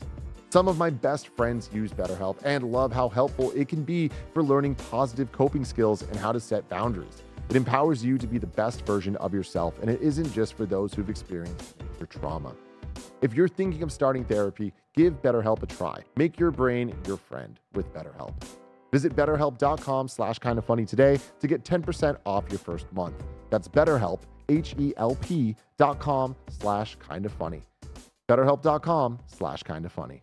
Some of my best friends use BetterHelp and love how helpful it can be for learning positive coping skills and how to set boundaries. It empowers you to be the best version of yourself, and it isn't just for those who've experienced your trauma. If you're thinking of starting therapy, give BetterHelp a try. Make your brain your friend with BetterHelp. Visit betterhelp.com slash kind of funny today to get 10% off your first month. That's BetterHelp, H-E-L-P dot com slash kind of funny. BetterHelp.com slash kind of funny.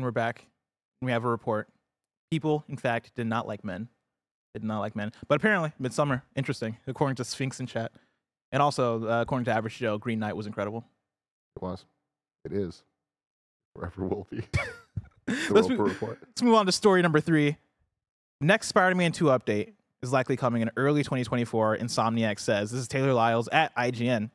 And we're back. We have a report. People, in fact, did not like men. Did not like men. But apparently, Midsommar, interesting, according to Sphinx in chat. And also, uh, according to Average Joe, Green Knight was incredible. It was. It is. Forever will be. Let's move- report. Let's move on to story number three. Next Spider Man 2 update is likely coming in early 2024, Insomniac says. This is Taylor Lyles at IGN.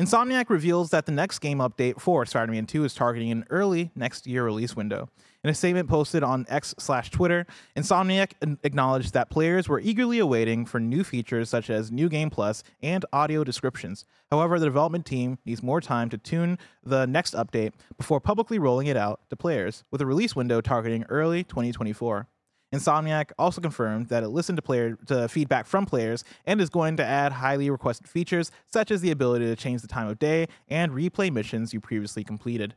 Insomniac reveals that the next game update for Spider Man 2 is targeting an early next year release window. In a statement posted on X slash Twitter, Insomniac acknowledged that players were eagerly awaiting for new features such as New Game Plus and audio descriptions. However, the development team needs more time to tune the next update before publicly rolling it out to players, with a release window targeting early 2024. Insomniac also confirmed that it listened to player to feedback from players and is going to add highly requested features such as the ability to change the time of day and replay missions you previously completed.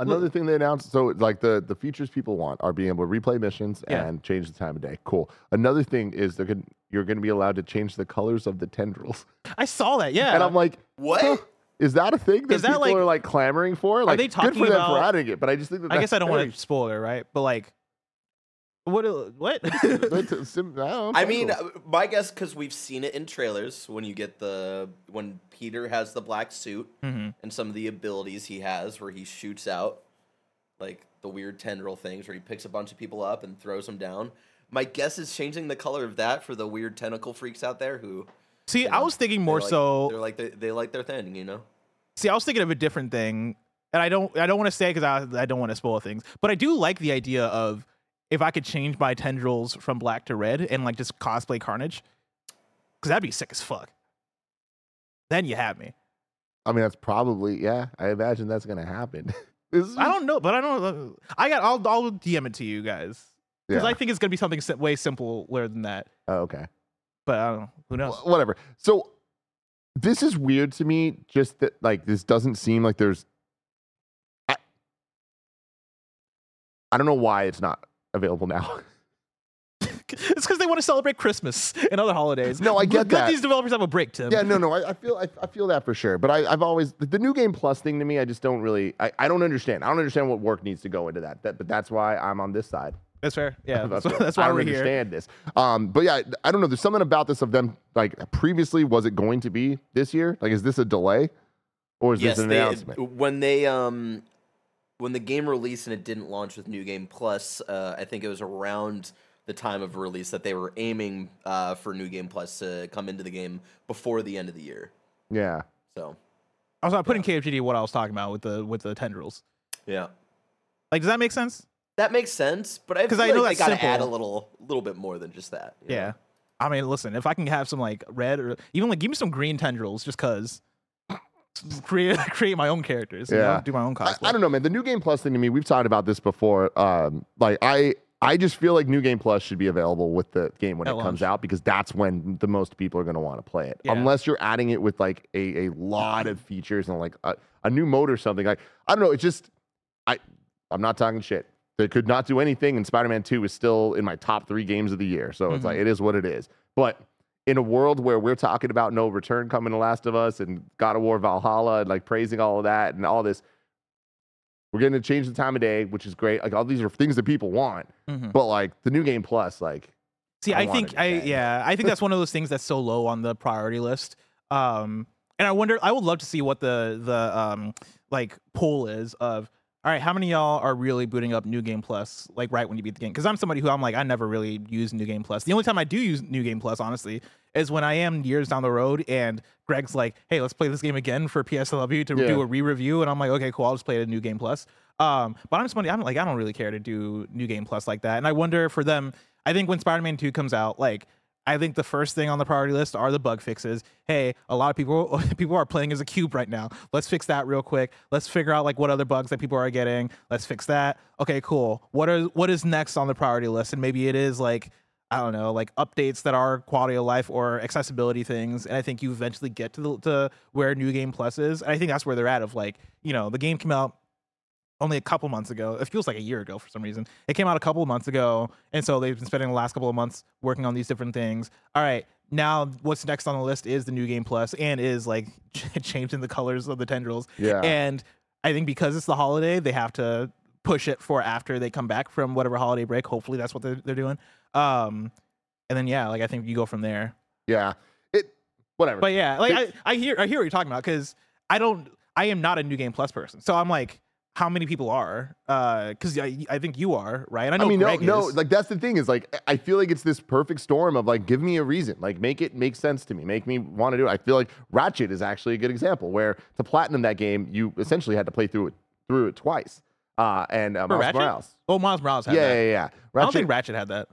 Another thing they announced, so like the the features people want are being able to replay missions Yeah. and change the time of day. Cool. Another thing is they're gonna, you're going to be allowed to change the colors of the tendrils. I saw that, yeah. And I'm like, What? huh, Is that a thing that Is that, people like- are like clamoring for? Like, they good talking for them for about- adding it, but I just think that I guess I don't want to spoil it, right? But like, what? What? I, don't know, I mean, uh, my guess because we've seen it in trailers when you get the when Peter has the black suit hmm and some of the abilities he has where he shoots out like the weird tendril things where he picks a bunch of people up and throws them down. My guess is changing the color of that for the weird tentacle freaks out there who See, you I was thinking they more like- so. they're like they, they like their thing, you know. See, I was thinking of a different thing, and I don't. I don't want to say because I, I don't want to spoil things. But I do like the idea of if I could change my tendrils from black to red and like just cosplay Carnage, because that'd be sick as fuck. Then you have me. I mean, that's probably yeah. I imagine that's gonna happen. Is I don't know, but I don't. Uh, I got. I'll. I'll DM it to you guys because yeah. I think it's gonna be something way simpler than that. Oh, okay. But I don't know. Who knows? Wh- whatever. So this is weird to me. Just that, like, this doesn't seem like there's. I, I don't know why it's not available now. it's because they want to celebrate Christmas and other holidays. No, I get Good that. these developers have a break, Tim. yeah, no, no, I, I feel I, I feel that for sure. But I, I've always the, the new game plus thing to me, I just don't really I, I don't understand. I don't understand what work needs to go into that. that but that's why I'm on this side. That's fair. Yeah, that's, That's, that's I don't we're here. understand this. Um, but yeah, I don't know. There's something about this of them like previously. Was it going to be this year? Like, is this a delay, or is yes, this an they, announcement? when they um when the game released and it didn't launch with New Game Plus, uh, I think it was around the time of release that they were aiming uh, for New Game Plus to come into the game before the end of the year. Yeah. So I was putting KFGD what I was talking about with the with the tendrils. yeah, Like, does that make sense? that makes sense. But I feel I know like they that's got to add a simple. little little bit more than just that. you know? Yeah. I mean, listen, if I can have some like red or even like give me some green tendrils, just cause create create my own characters. you know, Yeah. do my own I, cosplay. I don't know, man. The new game plus thing to me, we've talked about this before. Um, like I, I just feel like new game plus should be available with the game when At it comes out because that's when the most people are going to want to play it. Yeah. Unless you're adding it with like a, a lot of features and like a, a new mode or something. Like I don't know. It's just I, I'm not talking shit. They could not do anything, and Spider-Man 2 is still in my top three games of the year. So it's Mm-hmm. like it is what it is. But in a world where we're talking about no return coming to Last of Us and God of War Valhalla and like praising all of that and all this, we're getting to change the time of day, which is great. Like all these are things that people want, Mhm. but like the new game plus, like See, I I, think I yeah, I think that's one of those things that's so low on the priority list. Um, and I wonder, I would love to see what the the um like poll is of. All right, how many of y'all are really booting up New Game Plus like right when you beat the game? Because I'm somebody who I'm like I never really use New Game Plus. The only time I do use New Game Plus, honestly, is when I am years down the road and Greg's like, "Hey, let's play this game again for PSLW to Yeah. do a re-review," and I'm like, "Okay, cool, I'll just play it at New Game Plus." Um, but I'm somebody I'm like I don't really care to do New Game Plus like that, and I wonder for them. I think when Spider-Man 2 comes out, like I think the first thing on the priority list are the bug fixes. Hey, a lot of people people are playing as a cube right now. Let's fix that real quick. Let's figure out like what other bugs that people are getting. Let's fix that. Okay, cool. What are what is next on the priority list? And maybe it is like I don't know, like updates that are quality of life or accessibility things. And I think you eventually get to the, to where New Game Plus is. And I think that's where they're at. Of like, you know, the game came out only a couple months ago. It feels like a year ago for some reason. It came out a couple of months ago, and so they've been spending the last couple of months working on these different things. All right, now what's next on the list is the new game plus, and is like changing the colors of the tendrils. Yeah. And I think because it's the holiday, they have to push it for after they come back from whatever holiday break. Hopefully, that's what they're, they're doing. Um, and then yeah, like I think you go from there. yeah, it whatever. But yeah, like I, I hear I hear what you're talking about because I don't I am not a new game plus person. So I'm like, how many people are? Uh, because I, I think you are right. I know I mean, no, Greg no, is. like that's the thing is like I feel like it's this perfect storm of like give me a reason, like make it make sense to me, make me want to do it. I feel like Ratchet is actually a good example where to platinum that game, you essentially had to play through it through it twice. Uh, and uh, For Miles Ratchet? Morales. oh, Miles Morales had Yeah, that. yeah, yeah. I don't Ratchet. think Ratchet had that.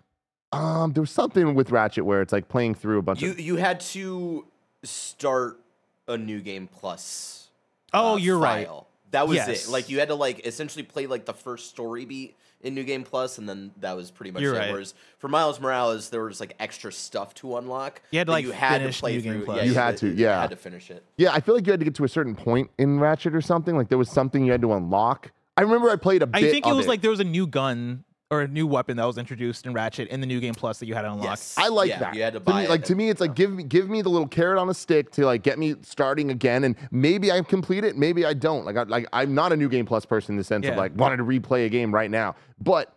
um, there was something with Ratchet where it's like playing through a bunch You of. you had to start a new game plus. Oh, uh, you're right. File. That was Yes. it. Like you had to like essentially play like the first story beat in New Game Plus, and then that was pretty much You're it. right. Whereas for Miles Morales, there was like extra stuff to unlock. You had to, like, you had to play New Game through. Plus. Yeah, You had to, Yeah, You yeah. had to finish it. Yeah, I feel like you had to get to a certain point in Ratchet or something. Like there was something you had to unlock. I remember I played a bit. I think it of was like there was a new gun or a new weapon that was introduced in Ratchet in the new game plus that you had to unlock. Yes. I like Yeah, that. You had to To buy me, it like to me, it's like give me give me the little carrot on a stick to like get me starting again, and maybe I complete it, maybe I don't. Like I, like I'm not a new game plus person in the sense Yeah. of like wanting to replay a game right now, but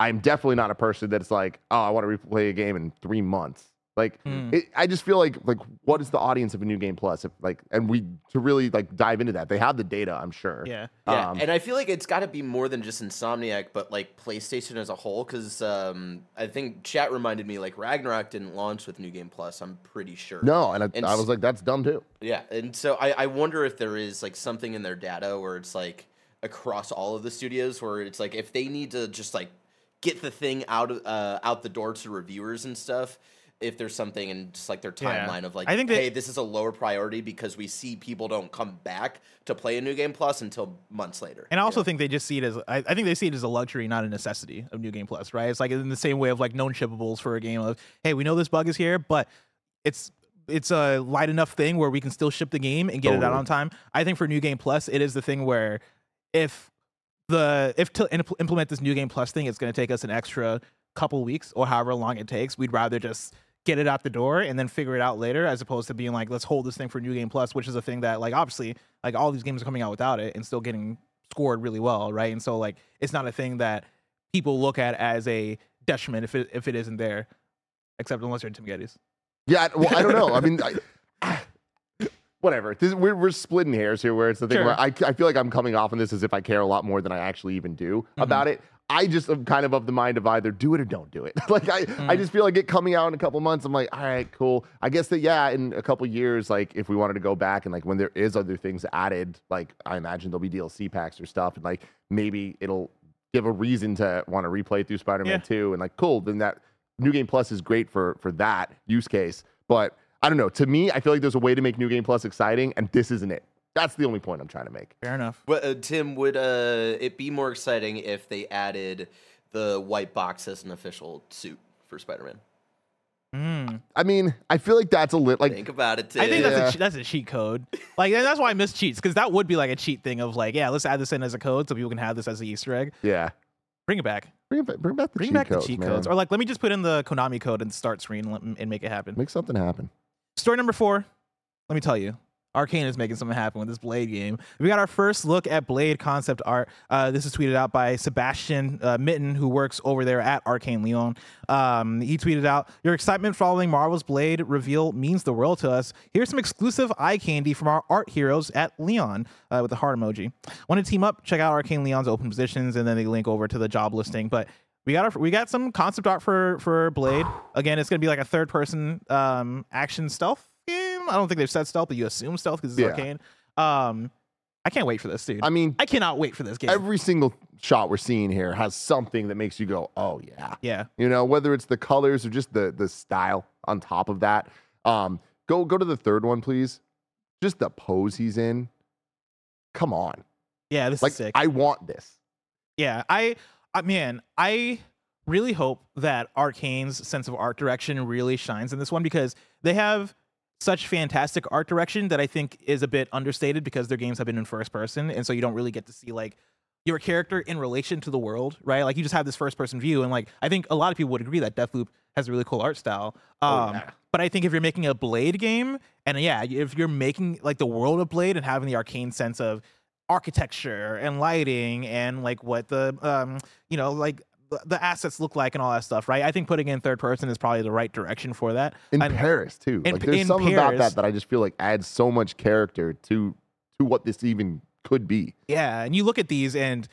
I'm definitely not a person that's like, oh, I want to replay a game in three months. Like Hmm. it, I just feel like like what is the audience of a new game plus? If like and we to really like dive into that, they have the data, I'm sure. Yeah. Yeah, Um, and I feel like it's got to be more than just Insomniac, but like PlayStation as a whole. Because um, I think chat reminded me like Ragnarok didn't launch with New Game Plus. I'm pretty sure. No, and I, And I s- was like, that's dumb too. Yeah, and so I, I wonder if there is like something in their data where it's like across all of the studios where it's like if they need to just like get the thing out of uh, out the door to reviewers and stuff. If there's something in just like their Yeah. timeline of like, I think they- hey, this is a lower priority because we see people don't come back to play a new game plus until months later. And I you also know? think they just see it as I, I think they see it as a luxury, not a necessity of New Game Plus, right? It's like in the same way of like known shippables for a game of hey, we know this bug is here, but it's it's a light enough thing where we can still ship the game and get it out on time. I think for New Game Plus, it is the thing where if the if to impl- implement this new game plus thing, it's going to take us an extra couple weeks or however long it takes. We'd rather just get it out the door and then figure it out later, as opposed to being like, let's hold this thing for new game plus, which is a thing that like obviously like all these games are coming out without it and still getting scored really well, right? And so like it's not a thing that people look at as a detriment if it if it isn't there, except unless you're in Tim Gettys. Yeah, well, I don't know. I mean, I, whatever. This, we're we're splitting hairs here, where it's the thing Sure. where I, I feel like I'm coming off on this as if I care a lot more than I actually even do Mm-hmm. about it. I just am kind of of the mind of either do it or don't do it. like I, Mm. I just feel like it coming out in a couple months. I'm like, all right, cool. I guess that yeah, in a couple years, like if we wanted to go back and like when there is other things added, like I imagine there'll be DLC packs or stuff, and like maybe it'll give a reason to want to replay through Spider-Man Yeah. 2 and like cool, then that New Game Plus is great for for that use case. But I don't know. To me, I feel like there's a way to make New Game Plus exciting, and this isn't it. That's the only point I'm trying to make. Fair enough. But, uh, Tim, would uh, it be more exciting if they added the white box as an official suit for Spider-Man? Mm. I mean, I feel like that's a lit like Think about it, Tim. I think that's Yeah. a that's a cheat code. Like that's why I miss cheats because that would be like a cheat thing of like, yeah, let's add this in as a code so people can have this as an Easter egg. yeah. Bring it back. Bring back, bring back the Bring cheat back codes, the cheat man. codes, or like let me just put in the Konami code and start screen and, let- and make it happen. Make something happen. Story number four. Let me tell you, Arkane is making something happen with this Blade game. We got our first look at Blade concept art. Uh, this is tweeted out by Sebastian uh, Mitton, who works over there at Arkane Lyon. Um, he tweeted out, "Your excitement following Marvel's Blade reveal means the world to us. Here's some exclusive eye candy from our art heroes at Lyon uh, with the heart emoji. Want to team up? Check out Arkane Lyon's open positions, and then they link over to the job listing. But we got our, we got some concept art for for Blade. Again, it's gonna be like a third person um, action stealth. I don't think they've said stealth, but you assume stealth because it's Yeah. Arkane. Um, I can't wait for this, dude. I mean, I cannot wait for this game. every single shot we're seeing here has something that makes you go, "Oh yeah." yeah, You know, whether it's the colors or just the the style on top of that. Um, go go to the third one, please. Just the pose he's in. Come on. yeah, this Like is sick. I want this. Yeah, I, I man, I really hope that Arkane's sense of art direction really shines in this one because they have such fantastic art direction that I think is a bit understated because their games have been in first person, and so you don't really get to see like your character in relation to the world, right? Like you just have this first person view, and like I think a lot of people would agree that Deathloop has a really cool art style. Um, Oh, yeah. But I think if you're making a Blade game, and yeah, if you're making like the world of Blade and having the Arkane sense of architecture and lighting and like what the um you know like the- assets look like and all that stuff, right? I think putting in third person is probably the right direction for that. In And- Paris too. in like there's in something about that that I just feel like adds so much character to to what this even could be. Yeah, and you look at these and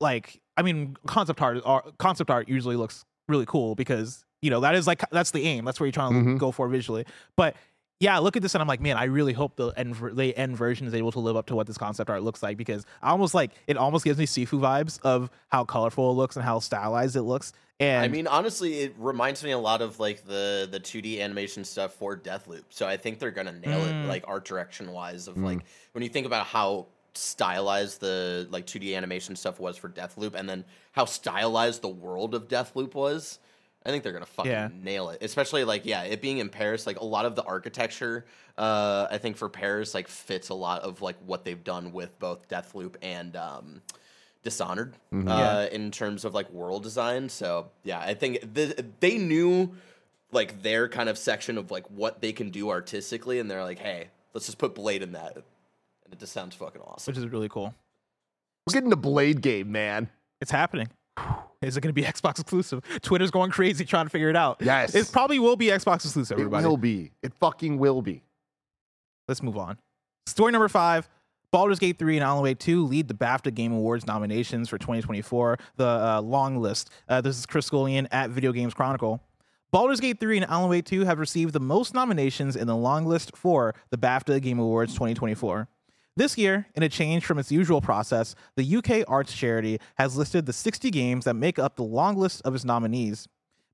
like I mean concept art art- concept art usually looks really cool because you know that is like that's the aim. That's where you're trying to Mhm. go for visually. But yeah, I look at this and I'm like, man, I really hope the end the end version is able to live up to what this concept art looks like because I almost like it almost gives me Sifu vibes of how colorful it looks and how stylized it looks. And I mean, honestly, it reminds me a lot of like the the 2D animation stuff for Deathloop. So I think they're gonna nail Mm. it, like art direction wise. Of like when you think about how stylized the like 2D animation stuff was for Deathloop, and then how stylized the world of Deathloop was. I think they're gonna fucking Yeah. nail it. Especially like yeah, it being in Paris, like a lot of the architecture, uh, I think for Paris like fits a lot of like what they've done with both Deathloop and um, Dishonored uh, Yeah. in terms of like world design. So yeah, I think th- they knew like their kind of section of like what they can do artistically, and they're like, hey, let's just put Blade in that, and it just sounds fucking awesome. which is really cool. We're getting a Blade game, man. It's happening. Is it going to be Xbox exclusive? Twitter's going crazy trying to figure it out. Yes. It probably will be Xbox exclusive, It will be. It fucking will be. Let's move on. Story number five. Baldur's Gate 3 and Alan Wake 2 lead the BAFTA Game Awards nominations for 2024, the uh, long list. Uh, this is Chris Scullion at Video Games Chronicle. Baldur's Gate 3 and Alan Wake 2 have received the most nominations in the long list for the BAFTA Game Awards 2024. This year, in a change from its usual process, the UK arts charity has listed the 60 games that make up the long list of its nominees.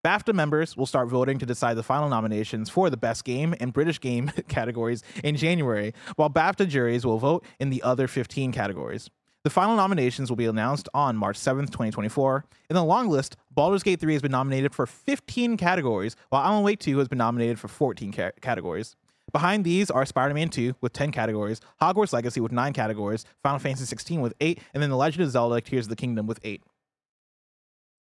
BAFTA members will start voting to decide the final nominations for the Best Game and British Game categories in January, while BAFTA juries will vote in the other 15 categories. The final nominations will be announced on March 7th, 2024. In the long list, Baldur's Gate 3 has been nominated for 15 categories, while Alan Wake 2 has been nominated for 14 ca- categories. Behind these are Spider-Man 2 with 10 categories, Hogwarts Legacy with 9 categories, Final Fantasy 16 with 8, and then The Legend of Zelda Tears of the Kingdom with 8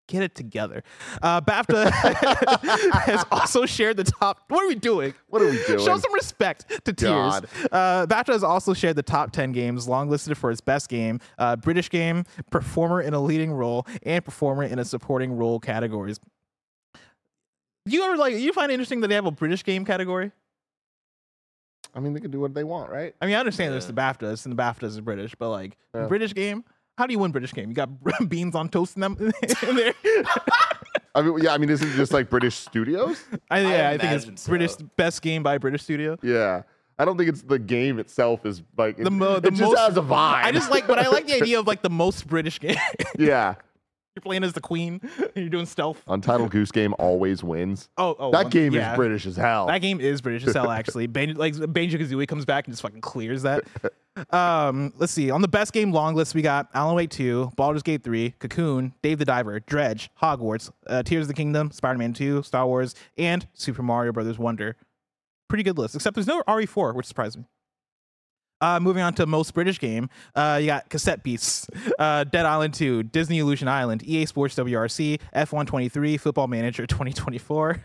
get it together. Uh, BAFTA has also shared the top. What are we doing? What are we doing? Show some respect to Tears. God. Uh, BAFTA has also shared the top 10 games longlisted for its best game, uh, British game, performer in a leading role, and performer in a supporting role categories. Do you ever like? You find it interesting that they have a British game category? I mean, they can do what they want, right? I mean, I understand there's Yeah. the BAFTAs and the BAFTAs is British, but like Yeah. British game. How do you win British game? You got beans on toast in them in there. I mean, yeah. I mean, this isn't just like British studios? I, yeah, I, think it's so. British best game by British studio. Yeah. I don't think it's the game itself is like The mo- the it just most- has a vibe. I just like, but I like the idea of like the most British game. yeah. You're playing as the queen. And you're doing stealth. Untitled Goose Game always wins. Oh, oh, that game yeah. is British as hell. That game is British as hell, actually. Ban- like Banjo Kazooie comes back and just fucking clears that. Um, let's see. On the best game long list, we got Alan Wake 2, Baldur's Gate 3, Cocoon, Dave the Diver, Dredge, Hogwarts, uh, Tears of the Kingdom, Spider-Man 2, Star Wars, and Super Mario Brothers Wonder. Pretty good list, except there's no RE4, which surprised me. Uh, moving on to most British game, uh, you got Cassette Beasts, uh, Dead Island 2, Disney Illusion Island, EA Sports WRC, F123, Football Manager 2024.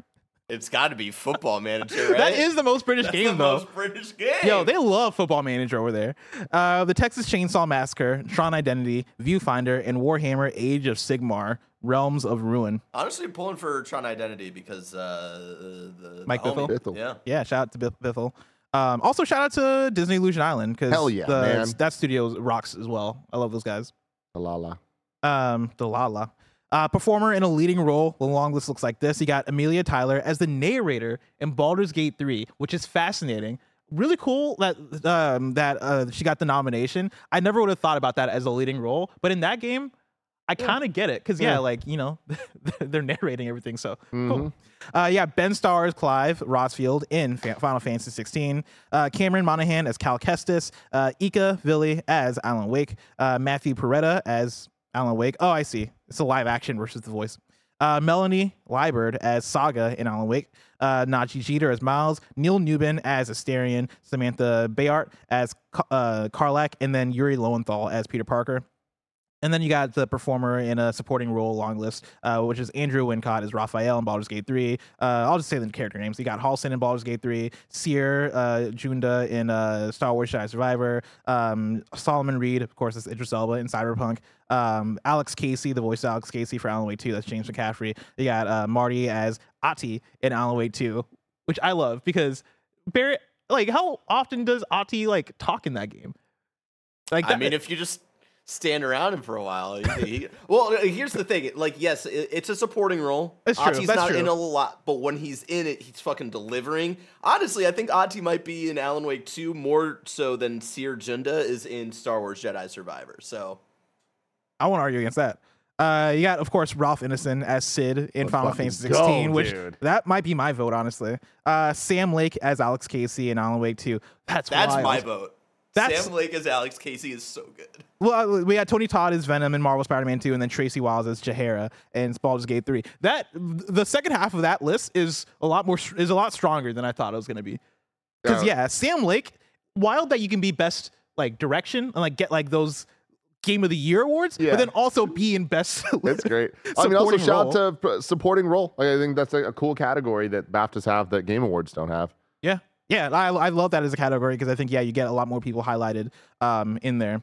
It's got to be Football Manager, right? That is the most British That's game, the though. most British game. Yo, they love Football Manager over there. Uh, the Texas Chainsaw Massacre, Tron Identity, Viewfinder, and Warhammer Age of Sigmar, Realms of Ruin. Honestly, pulling for Tron Identity because uh, the Mike the homie- Bithell? Bithell. Yeah. Yeah, shout out to Biff- Bithell. Um, also, shout out to Disney Illusion Island because yeah, man. that studio rocks as well. I love those guys. La la. um, Dlala. Uh, performer in a leading role. The long list looks like this. You got Amelia Tyler as the narrator in Baldur's Gate 3, which is fascinating. Really cool that um, that uh, she got the nomination. I never would have thought about that as a leading role, but in that game, I kind of get it because yeah, Yeah. like you know, they're narrating everything. So Mhm. cool. Uh, yeah, Ben stars Clive Rosfield in Fa- Final Fantasy 16. Uh, Cameron Monaghan as Cal Kestis. Uh, Ilkka Villi as Alan Wake. Uh, Matthew Porretta as Alan Wake. Oh, I see. It's a live action versus the voice. Uh, Melanie Liburd as Saga in Alan Wake. Uh, Nadji Jeter as Miles. Neil Newbon as Astarion. Samantha Béart as uh, Karlach. And then Yuri Lowenthal as Peter Parker. And then you got the performer in a supporting role long list, uh, which is Andrew Wincott as Raphael in Baldur's Gate 3. Uh, I'll just say the character names. You got Halsin in Baldur's Gate 3, Cere uh, Junda in uh, Star Wars Jedi Survivor, um, Solomon Reed, of course, is Idris Elba in Cyberpunk, um, Alex Casey, the voice of Alex Casey for Alan Wake 2, that's James McCaffrey. You got uh, Marty as Ahti in Alan Wake 2, which I love because Barrett, like, how often does Ahti, like, talk in that game? Like, I mean, if you just stand around him for a while, he- he- well, here's the thing. Like, yes, it, it's a supporting role. That's true, Ahti's that's not true. in a lot, but when he's in it, he's fucking delivering. Honestly, I think Ahti might be in Alan Wake 2 more so than Cere Junda is in Star Wars Jedi Survivor. So, I won't argue against that. Uh, you got, of course, Ralph Ineson as Sid in Let's Final fucking Fantasy go, 16, which dude. that might be my vote, honestly. Uh, Sam Lake as Alex Casey in Alan Wake 2. That's that's wild. my vote. That's- Sam Lake as Alex Casey is so good. Well, uh, we had Tony Todd as Venom in Marvel Spider-Man 2, and then Tracy Wiles as Jaheira in Baldur's Gate 3. That the second half of that list is a lot more is a lot stronger than I thought it was going to be. Because Uh, yeah, Sam Lake, wild that you can be best like direction and like get like those Game of the Year awards, Yeah. but then also be in best. That's great. I mean, also supporting shout role. out to supporting role. Like, I think that's a, a cool category that BAFTAs have that Game Awards don't have. Yeah, yeah, I, I love that as a category because I think yeah, you get a lot more people highlighted um in there,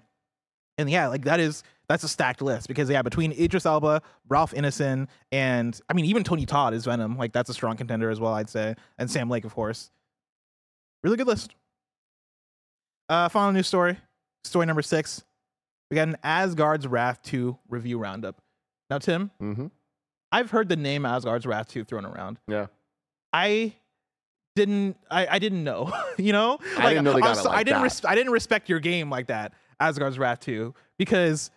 and yeah, like that is that's a stacked list because yeah, between Idris Elba, Ralph Ineson, and I mean even Tony Todd is Venom, like that's a strong contender as well, I'd say, and Sam Lake, of course. Really good list. Uh, final news story, story number six. We got an Asgard's Wrath 2 review roundup. Now, Tim, Mm-hmm. I've heard the name Asgard's Wrath 2 thrown around. Yeah. I didn't I, I didn't know, you know? I didn't know they I'm it so- I didn't that. res- I didn't respect your game like that, Asgard's Wrath 2, because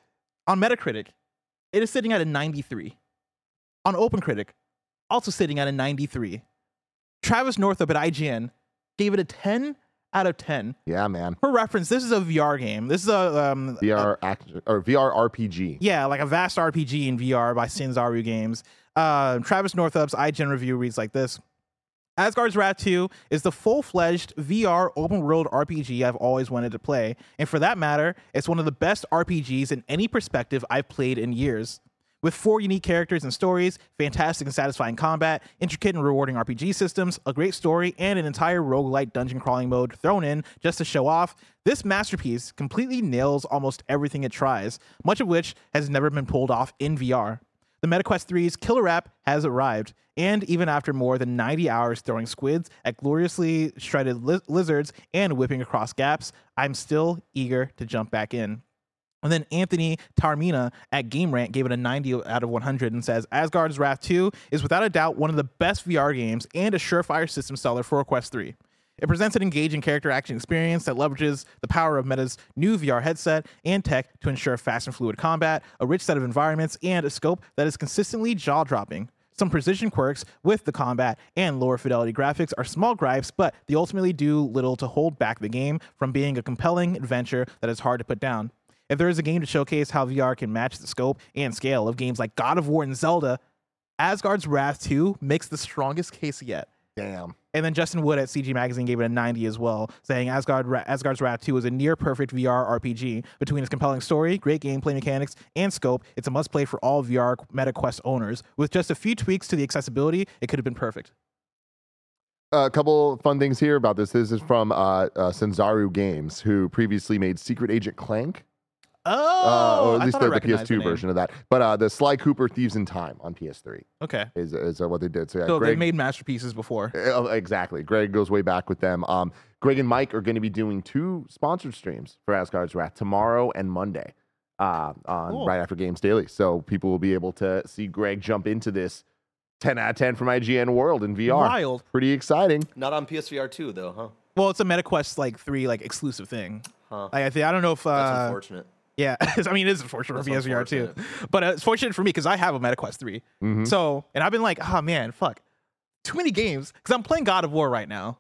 on Metacritic, it is sitting at a 93. On OpenCritic, also sitting at a 93. Travis Northup at IGN gave it a 10 out of 10. Yeah, man. For reference, this is a VR game. This is a um, VR action or VR RPG. yeah, like a vast RPG in VR by Sanzaru Games. Uh, Travis Northup's IGN review reads like this. Asgard's Wrath 2 is the full fledged VR open world RPG I've always wanted to play, and for that matter, it's one of the best RPGs in any perspective I've played in years. With four unique characters and stories, fantastic and satisfying combat, intricate and rewarding RPG systems, a great story, and an entire roguelite dungeon crawling mode thrown in just to show off, this masterpiece completely nails almost everything it tries, much of which has never been pulled off in VR. The MetaQuest 3's killer app has arrived, and even after more than 90 hours throwing squids at gloriously shredded li- lizards and whipping across gaps, I'm still eager to jump back in. And then Anthony Tarmina at Game Rant gave it a 90 out of 100 and says Asgard's Wrath 2 is without a doubt one of the best VR games and a surefire system seller for Quest 3. It presents an engaging character action experience that leverages the power of Meta's new VR headset and tech to ensure fast and fluid combat, a rich set of environments, and a scope that is consistently jaw dropping. Some precision quirks with the combat and lower fidelity graphics are small gripes, but they ultimately do little to hold back the game from being a compelling adventure that is hard to put down. If there is a game to showcase how VR can match the scope and scale of games like God of War and Zelda, Asgard's Wrath 2 makes the strongest case yet. Damn. And then Justin Wood at CG Magazine gave it a 90 as well, saying Asgard Asgard's Wrath 2 is a near perfect VR RPG. Between its compelling story, great gameplay mechanics, and scope, it's a must play for all VR MetaQuest owners. With just a few tweaks to the accessibility, it could have been perfect. a couple fun things here about this. This is from uh, uh, Sanzaru Games, who previously made Secret Agent Clank, Oh, uh, or at least thought I the, the PS2 name. version of that. But uh, the Sly Cooper Thieves in Time on PS3 Okay. is, is uh, what they did. So yeah, So they made masterpieces before. Uh, exactly. Greg goes way back with them. Um, Greg and Mike are going to be doing two sponsored streams for Asgard's Wrath tomorrow and Monday, uh, on Cool. right after Games Daily. So people will be able to see Greg jump into this 10 out of 10 from IGN World in VR. Wild. Pretty exciting. Not on PSVR 2 though, huh? Well, it's a MetaQuest like three like exclusive thing. Huh. Like, I think I don't know if That's uh, unfortunate. Yeah, I mean, it is unfortunate for That's PSVR too, but uh, it's fortunate for me because I have a MetaQuest 3 Mhm. So, and I've been like, oh man, fuck, too many games because I'm playing God of War right now,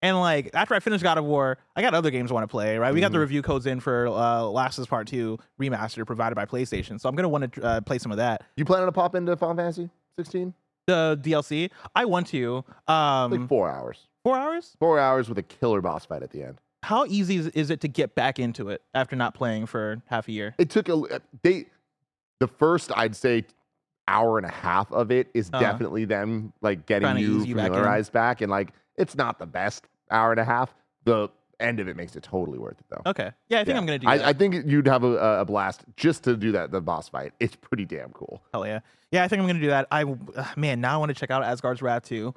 and like after I finish God of War, I got other games I want to play. Right, we got the Mhm. review codes in for uh, Last of Us Part Two remaster provided by PlayStation, so I'm gonna want to uh, play some of that. You planning to pop into Final Fantasy 16? The DLC, I want to. Um, Like four hours. four hours. Four hours with a killer boss fight at the end. How easy is, is it to get back into it after not playing for half a year? It took a they the first I'd say hour and a half of it is Uh-huh. definitely them like getting you you back familiarized back, and like it's not the best hour and a half. The end of it makes it totally worth it though. Okay, yeah, I think Yeah. I'm gonna do that. I, I think you'd have a, a blast just to do that the boss fight. It's pretty damn cool. Hell yeah. Yeah, I think I'm gonna do that. I uh, man, now I want to check out Asgard's Wrath too.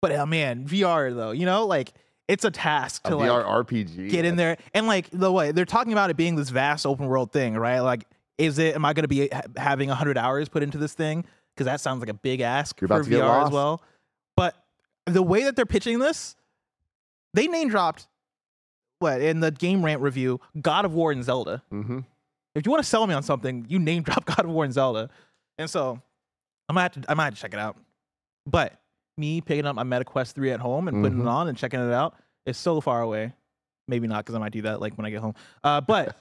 But uh, man, VR though, you know, like it's a task A to VR like RPG. get in there and like the way they're talking about it being this vast open world thing, right? Like, is it? Am I gonna be ha- having hundred hours put into this thing? Because that sounds like a big ask for to VR as well. But the way that they're pitching this, they name dropped what in the game rant review, God of War and Zelda Mhm. if you want to sell me on something, you name drop God of War and Zelda. And so I might have to I might have to check it out. But me picking up my MetaQuest 3 at home and putting Mhm. it on and checking it out is so far away. Maybe not because I might do that like when I get home. Uh, but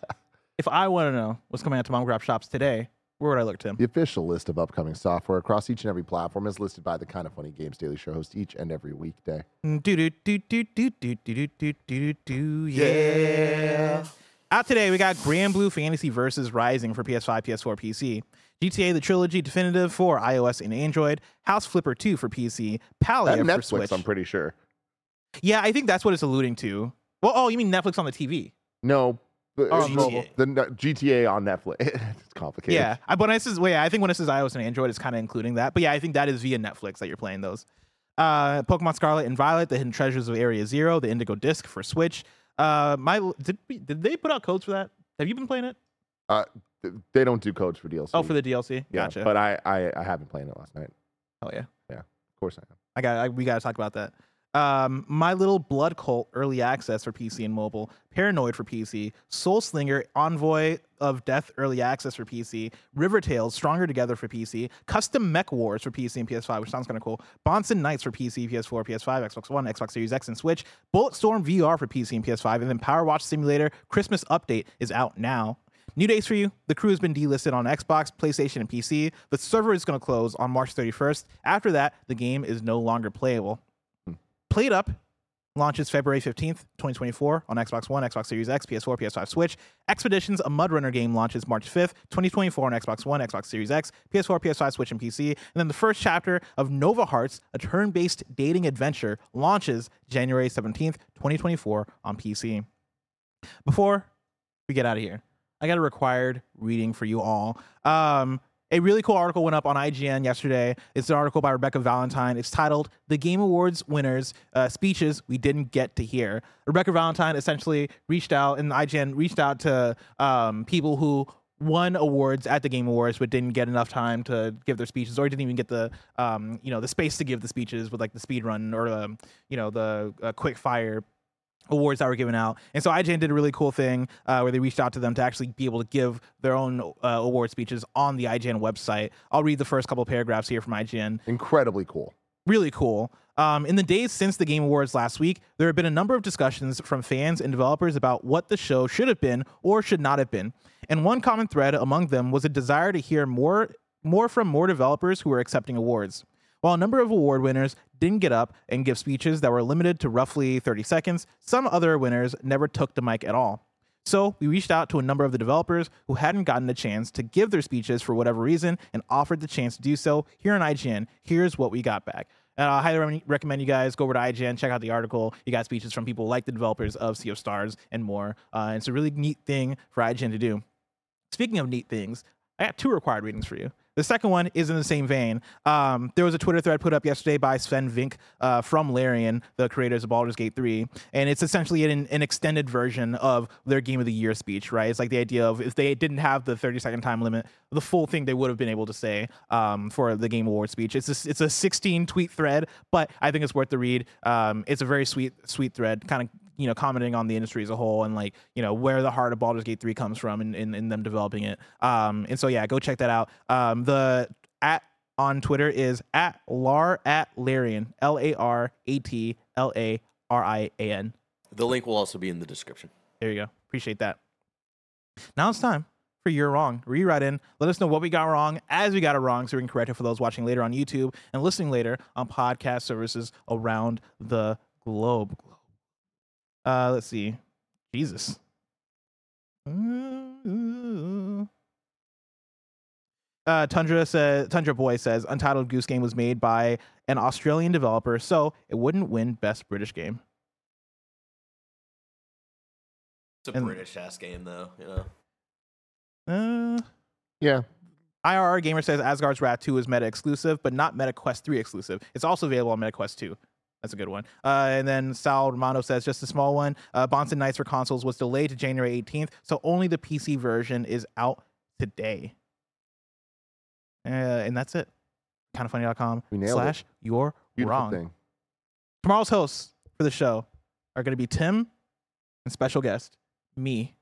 if I want to know what's coming out to mom grab shops today, where would I look, Tim? The official list of upcoming software across each and every platform is listed by the Kind of Funny Games Daily Show host each and every weekday. Do do do do do do do do do do yeah. Out today, we got Granblue Fantasy Versus Rising for PS5, PS4, PC. GTA: The Trilogy Definitive for iOS and Android. House Flipper 2 for PC. Palia for Netflix, Switch. I'm pretty sure. Yeah, I think that's what it's alluding to. Well, oh, you mean Netflix on the TV? No, but Oh, it's GTA. mobile. The GTA on Netflix. it's complicated. Yeah, I, but when it says, well, yeah, I think when it says iOS and Android, it's kind of including that. But yeah, I think that is via Netflix that you're playing those. Uh, Pokemon Scarlet and Violet, the Hidden Treasures of Area Zero, the Indigo Disc for Switch. Uh, my did we, did they put out codes for that? Have you been playing it? Uh, they don't do codes for DLC. Oh, for the DLC. yeah, Gotcha. But I, I I haven't played it last night. oh yeah. yeah, Of course I am. I got. I, we got to talk about that. Um, My Little Blood Cult early access for PC and mobile. Paranoid for PC. Soul Slinger Envoy of Death early access for PC. River Tales Stronger Together for PC. Custom Mech Wars for PC and PS5, which sounds kind of cool. Bonson Knights for PC, PS4, PS5, Xbox One, Xbox Series X, and Switch. Bulletstorm VR for PC and PS5, and then PowerWash Simulator Christmas Update is out now. New days for you. The crew has been delisted on Xbox, PlayStation, and PC. The server is going to close on March 31st. After that, the game is no longer playable. Played Up launches February 15th, 2024 on Xbox One, Xbox Series X, PS4, PS5, Switch. Expeditions, a Mud Runner game, launches March 5th, 2024 on Xbox One, Xbox Series X, PS4, PS5, Switch, and PC. And then the first chapter of Nova Hearts, a turn based dating adventure, launches January 17th, 2024 on PC. Before we get out of here, I got a required reading for you all. Um, a really cool article went up on IGN yesterday. It's an article by Rebecca Valentine. It's titled "The Game Awards Winners uh, Speeches We Didn't Get to Hear." Rebecca Valentine essentially reached out, and IGN reached out to um, people who won awards at the Game Awards, but didn't get enough time to give their speeches, or didn't even get the um, you know the space to give the speeches with like the speed run or um, you know the uh, quick fire awards that were given out. And so IGN did a really cool thing uh, where they reached out to them to actually be able to give their own uh, award speeches on the IGN website. I'll read the first couple paragraphs here from IGN. Incredibly cool. Really cool. Um, in the days since the Game Awards last week, there have been a number of discussions from fans and developers about what the show should have been or should not have been. And one common thread among them was a desire to hear more more from more developers who were accepting awards. While a number of award winners didn't get up and give speeches that were limited to roughly 30 seconds, some other winners never took the mic at all. So we reached out to a number of the developers who hadn't gotten a chance to give their speeches for whatever reason and offered the chance to do so here on IGN. Here's what we got back. And I highly recommend you guys go over to IGN, check out the article. You got speeches from people like the developers of Sea of Stars and more. Uh, it's a really neat thing for IGN to do. Speaking of neat things, I got two required readings for you. The second one is in the same vein. Um, there was a Twitter thread put up yesterday by Swen Vincke uh, from Larian, the creators of Baldur's Gate 3, and it's essentially an, an extended version of their Game of the Year speech, right? It's like the idea of if they didn't have the 30 second time limit, the full thing they would have been able to say um, for the Game Award speech. It's a, it's a 16 tweet thread, but I think it's worth the read. Um, it's a very sweet sweet thread, kind of you know commenting on the industry as a whole and like you know where the heart of Baldur's Gate 3 comes from in, in, in them developing it. Um, and so yeah, go check that out. Um, the at on Twitter is at lar at Larian L A R A T L A R I A N. The link will also be in the description. There you go. Appreciate that. Now it's time for You're Wrong. Rewrite in. Let us know what we got wrong as we got it wrong so we can correct it for those watching later on YouTube and listening later on podcast services around the globe. Uh, let's see. Jesus. Uh, Tundra says Tundra Boy says Untitled Goose Game was made by an Australian developer, so it wouldn't win Best British Game. It's a And- British ass game, though. You know. Uh, Yeah. IRR Gamer says Asgard's Wrath 2 is meta exclusive, but not Meta Quest 3 exclusive. It's also available on Meta Quest 2. That's a good one. Uh, and then Sal Romano says just a small one. Uh, Bonson Nights for consoles was delayed to January 18th, so only the PC version is out today. Uh, and that's it. Kindafunny.com nailed it. slash you're Beautiful wrong. thing. Tomorrow's hosts for the show are going to be Tim and special guest me.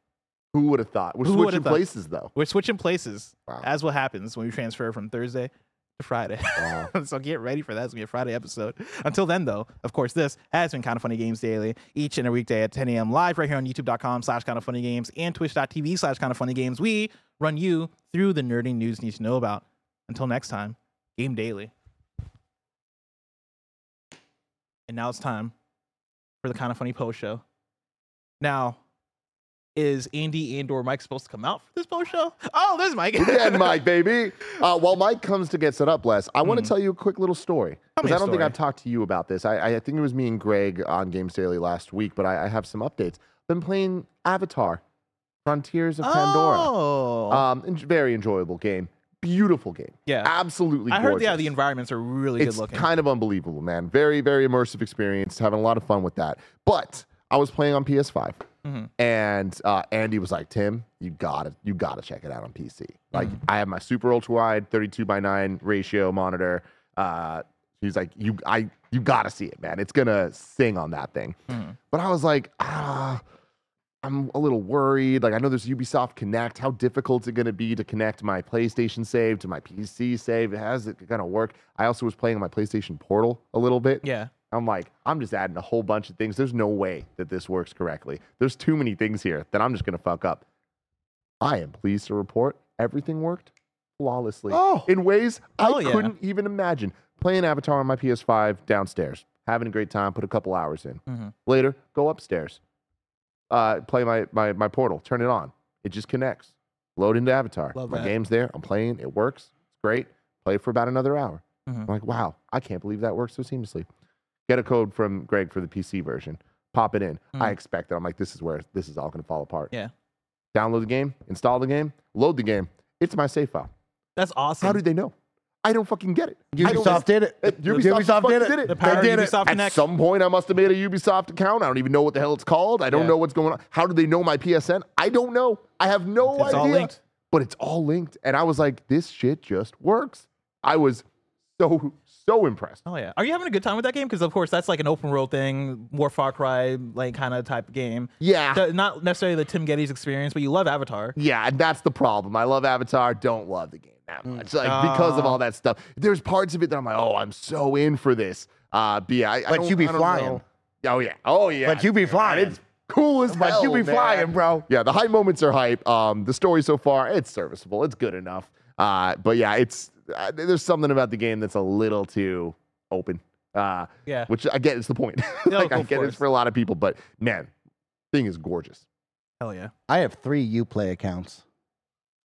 Who would have thought? We're Who switching places though. We're switching places, Wow. as what happens when we transfer from Thursday Friday. Wow. Uh-huh. so get ready for that. It's gonna be a Friday episode. Until then, though, of course, this has been Kinda Funny Games Daily, each and every weekday at 10 a.m. live right here on YouTube.com slash Kinda Funny Games and Twitch.tv slash Kinda Funny Games. We run you through the nerdy news you need to know about. Until next time, Game Daily. And now it's time for the Kinda Funny post show. Now, is Andy and or Mike supposed to come out for this post show? Oh, there's Mike. Again, Mike, baby. Uh, while Mike comes to get set up, Les, I want to Mhm. tell you a quick little story. Because I don't think. I've talked to you about this. I, I think it was me and Greg on Games Daily last week, but I, I have some updates. Been playing Avatar, Frontiers of Pandora. Oh, Um, very enjoyable game. Beautiful game. yeah. Absolutely I heard yeah, the environments are really it's good looking. kind of unbelievable, man. Very, very immersive experience. Having a lot of fun with that. But I was playing on PS5, Mhm. and uh, Andy was like, "Tim, you gotta, you gotta check it out on PC." Like, Mm-hmm. I have my super ultra wide, 32 by 9 ratio monitor. Uh, he's like, "You, I, you gotta see it, man. It's gonna sing on that thing." Mhm. But I was like, ah. I'm a little worried. Like, I know there's Ubisoft Connect. How difficult is it going to be to connect my PlayStation save to my PC save? How's it going to work? I also was playing on my PlayStation Portal a little bit. Yeah. I'm like, I'm just adding a whole bunch of things. There's no way that this works correctly. There's too many things here that I'm just going to fuck up. I am pleased to report everything worked flawlessly Oh. in ways I yeah. couldn't even imagine. Playing Avatar on my PS5 downstairs. having a great time, put a couple hours in. Mhm. Later, go upstairs, uh, play my, my my portal, turn it on. It just connects. Load into Avatar. Love my that. game's there. I'm playing. It works. It's great. Play for about another hour. Mhm. I'm like, wow, I can't believe that works so seamlessly. Get a code from Greg for the PC version. Pop it in. I Mhm. expect it. I'm like, this is where this is all going to fall apart. Yeah. Download the game, install the game, load the game. It's my save file. That's awesome. How did they know? I don't fucking get it. I don't- Ubisoft did it. Ubisoft, Ubisoft did it. did it. the power of did it. Ubisoft At Connect? some point, I must have made a Ubisoft account. I don't even know what the hell it's called. I don't Yeah. know what's going on. How do they know my PSN? I don't know. I have no It's idea. all linked. But it's all linked. And I was like, this shit just works. I was so, so impressed. Oh yeah. Are you having a good time with that game? Because of course that's like an open world thing, more Far Cry like kind of type of game. Yeah. So not necessarily the Tim Gettys experience, but you love Avatar. Yeah, and that's the problem. I love Avatar, don't love the game that much. Like because of Ah. all that stuff. There's parts of it that I'm like, oh, I'm so in for this. Uh, but yeah, I, I But don't- you be I flying. know. Oh yeah, oh yeah. But you be flying. It's cool as But hell. you be man. flying, bro. Yeah, the hype moments are hype. Um, the story so far, it's serviceable. It's good enough. Uh, but yeah, it's uh, there's something about the game that's a little too open. Uh, Yeah. which I get is the point. No, like I get it's for a lot of people, but man, thing is gorgeous. Hell yeah. I have three UPlay accounts.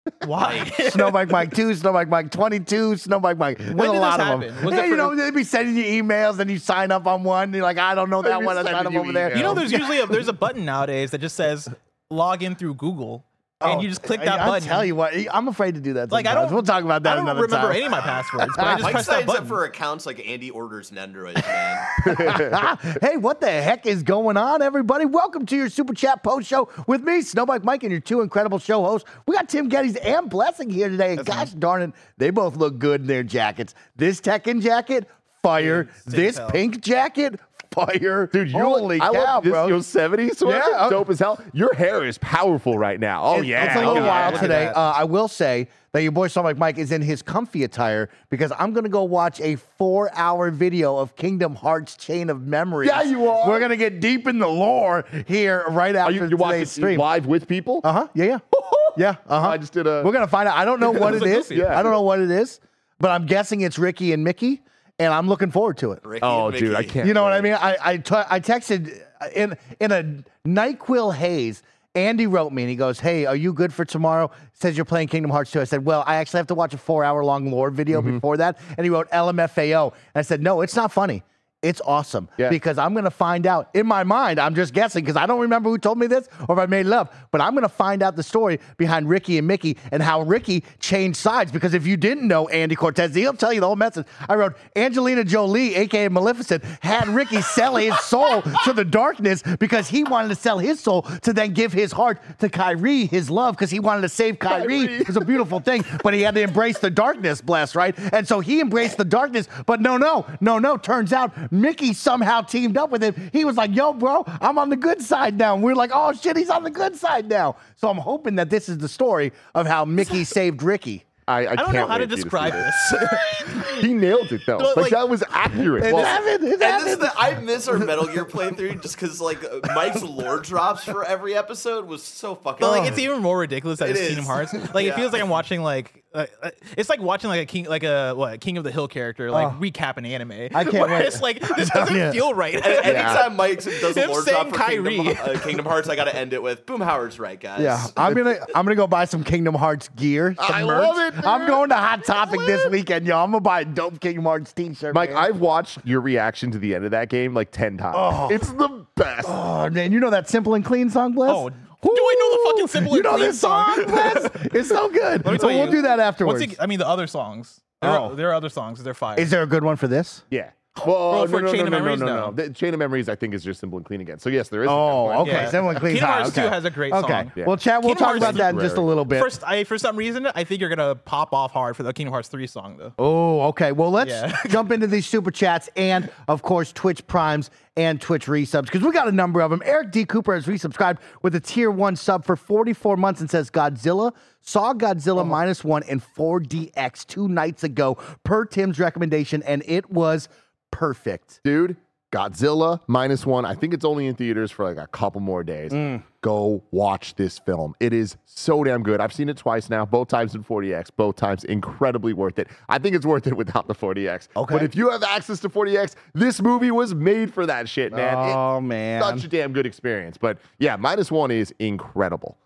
Why? Snowbike Mike 2, Snowbike Mike 22, Snowbike Mike. There's When a did lot this of them. happen? Was yeah, you for- know, they'd be sending you emails and you sign up on one. And you're like, I don't know that one. I sign sending up you over there. you know, there's usually a, there's a button nowadays that just says log in through Google, and oh, you just click I- that I'll button. tell you what, I'm afraid to do that. Like I sometimes. don't. We'll talk about that another time. I don't another remember time. any of my passwords, but I just Mike press that signs button. up for accounts like Andy orders an Android, hey, what the heck is going on, everybody? Welcome to your Super Chat post show with me, Snowbike Mike, and your two incredible show hosts. We got Tim Gettys and Blessing here today, and gosh darn it, they both look good in their jackets. This Tekken jacket, fire. Dude, this hell. pink jacket, fire. Dude, you holy I cow, love this bro! Yosemite sweater. Yeah, dope as hell. Your hair is powerful right now. Oh It's- yeah, It's a little oh, wild today. Uh, I will say that your boy Snowbike Mike is in his comfy attire because I'm going to go watch a four hour video of Kingdom Hearts Chain of Memories. Yeah, you are. We're going to get deep in the lore here right Are after you you're watching today's stream. live with people? Uh huh. Yeah, yeah. Yeah. Uh huh. I just did a. We're gonna find out. I don't know what It's a is. goofy. Yeah. I don't know what it is, but I'm guessing it's Ricky and Mickey, and I'm looking forward to it. Ricky oh, dude, I can't. You know what I wait. mean? I I, t- I texted uh, in in a Nyquil haze. Andy wrote me and he goes, "Hey, are you good for tomorrow?" Says you're playing Kingdom Hearts 2. I said, "Well, I actually have to watch a four hour long lore video Mm-hmm. before that." And he wrote LMFAO, and I said, "No, it's not funny." It's awesome Yeah. because I'm going to find out in my mind. I'm just guessing because I don't remember who told me this or if I made it up, but I'm going to find out the story behind Ricky and Mickey and how Ricky changed sides. Because if you didn't know Andy Cortez, he'll tell you the whole message. I wrote Angelina Jolie, aka Maleficent, had Ricky sell his soul to the darkness because he wanted to sell his soul to then give his heart to Kairi, his love, because he wanted to save Kairi. It was a beautiful thing, but he had to embrace the darkness, bless, right? And so he embraced the darkness, but no, no, no, no. Turns out Mickey somehow teamed up with him. He was like, yo, bro, I'm on the good side now. And we're like, oh shit, he's on the good side now. So I'm hoping that this is the story of how Mickey saved Ricky. I, I, I don't know can't how to wait for you see describe this. He nailed it though. Well, like, like- that was accurate. It Well, happened. It And this is happened. the, I miss our Metal Gear playthrough just because like uh, Mike's lore drops for every episode was so fucking. But like, it's even more ridiculous that It it's is. Kingdom Hearts. Like, it feels like I'm watching like, uh, uh, it's like watching like a king, like a what, King of the Hill character, like Oh. recap an anime. I can't Where wait. It's like this doesn't Yeah. feel right. And anytime Mike does a Him lore saying drop for Kingdom, Kairi. uh, Kingdom Hearts, I gotta end it with Boom Howard's right, guys. Yeah, I'm gonna I'm gonna go buy some Kingdom Hearts gear. Some I merch. love it, I'm going to Hot Topic this weekend, yo. I'm gonna buy a dope Kingdom Hearts T-shirt. Mike, man. I've watched your reaction to the end of that game like ten times. It's the best. Oh man, you know that simple and clean song, Bless? Oh, do I know the fucking Simple You know this song, song? It's so good. Let me So tell we'll you, do that Once afterwards. it, I mean, the other songs. There, Oh. are, there are other songs. They're fire. Is there a good one for this? Yeah. Well, Well, no, oh, for no, Chain no, of no, Memories, no, no, no. no. The Chain of Memories, I think, is just simple and clean again. So yes, there is. Oh, okay. Yeah. Simple and clean. Kingdom Hearts okay. 2 has a great Okay. song. Yeah. Well, chat. we'll Kingdom talk about that in just a little bit. First, I for some reason I think you're gonna pop off hard for the Kingdom Hearts 3 song though. Oh, okay. Well, let's Yeah. jump into these super chats and, of course, Twitch Primes and Twitch resubs because we got a number of them. Eric D. Cooper has resubscribed with a tier one sub for 44 months and says Godzilla saw Godzilla oh. minus one in 4DX two nights ago per Tim's recommendation, and it was perfect. dude. Godzilla minus one. I think it's only in theaters for like a couple more days. Mm. Go watch this film. It is so damn good. I've seen it twice now, both times in 4DX, both times incredibly worth it. I think it's worth it without the 4DX. Okay. But if you have access to 4DX, this movie was made for that shit, man. It- Oh, man. Such a damn good experience. But yeah, minus one is incredible.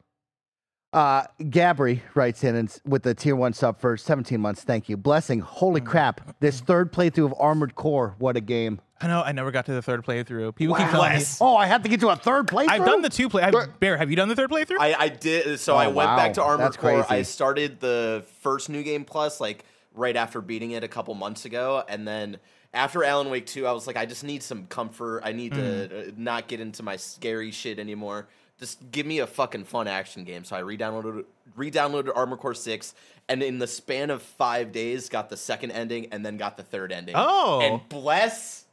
Uh, Gabri writes in and with the tier one sub for 17 months. Thank you. Blessing. Holy crap. This third playthrough of Armored Core. What a game. I know I never got to the third playthrough. People keep telling me. Oh, I have to get to a third playthrough? I've done the two play. I've, Bear, have you done the third playthrough? I, I did. So Oh, I went back to. Armored That's Core. I started the first New Game Plus like right after beating it a couple months ago, and then after Alan Wake Two, I was like, I just need some comfort. I need to uh, not get into my scary shit anymore. Just give me a fucking fun action game. So I re-downloaded re-downloaded Armored Core Six, and in the span of five days, got the second ending and then got the third ending. Oh. and bless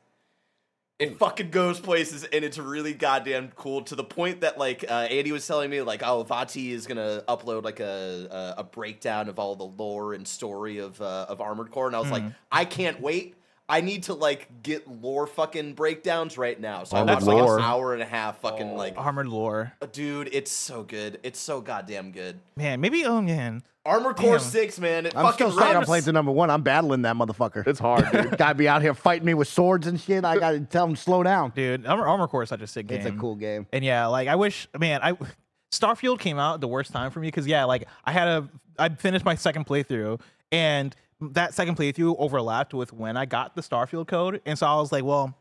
it fucking goes places and it's really goddamn cool to the point that like uh, Andy was telling me like oh Vaati is gonna upload like a a, a breakdown of all the lore and story of uh, of Armored Core and I was like I can't wait I need to like get lore fucking breakdowns right now so I Armored watched like lore. an hour and a half fucking oh, like Armored lore. Uh, dude it's so good it's so goddamn good Man, maybe oh man. Armor Core Damn. Six man it I'm fucking still saying I'm playing to number one. I'm battling that motherfucker. It's hard, dude. Gotta be out here fighting me with swords and shit. I gotta tell him slow down. Dude, Armor, Armor Core is such a sick game. It's a cool game. And yeah, like I wish, man, I Starfield came out the worst time for me because yeah, like I had a, I finished my second playthrough and that second playthrough overlapped with when I got the Starfield code, and so I was like, well,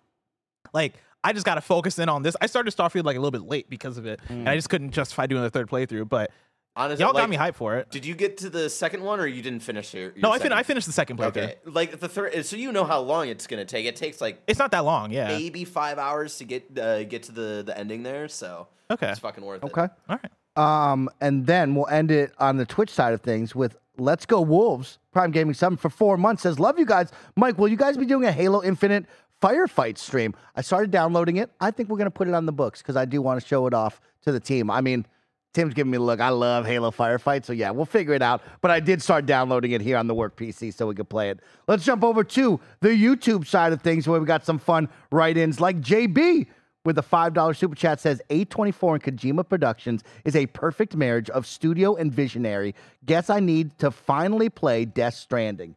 like I just got to focus in on this. I started Starfield like a little bit late because of it, and I just couldn't justify doing the third playthrough. But honestly y'all like, got me hyped for it. did you get to the second one or you didn't finish your, your No, I, fin- I finished the second playthrough. Okay, like the third, so you know how long it's gonna take. It takes like It's not that long, yeah. maybe five hours to get uh, get to the the ending there. So Okay. it's fucking worth it. Okay. All right. Um, and then we'll end it on the Twitch side of things with Let's Go Wolves. Prime Gaming Summit for four months says, Love you guys. Mike, will you guys be doing a Halo Infinite firefight stream? I started downloading it. I think we're going to put it on the books because I do want to show it off to the team. I mean, Tim's giving me a look. I love Halo Firefight. So, yeah, we'll figure it out. But I did start downloading it here on the work PC so we could play it. Let's jump over to the YouTube side of things where we got some fun write ins like JB with a $5 super chat says A24 and Kojima Productions is a perfect marriage of studio and visionary. Guess I need to finally play Death Stranding.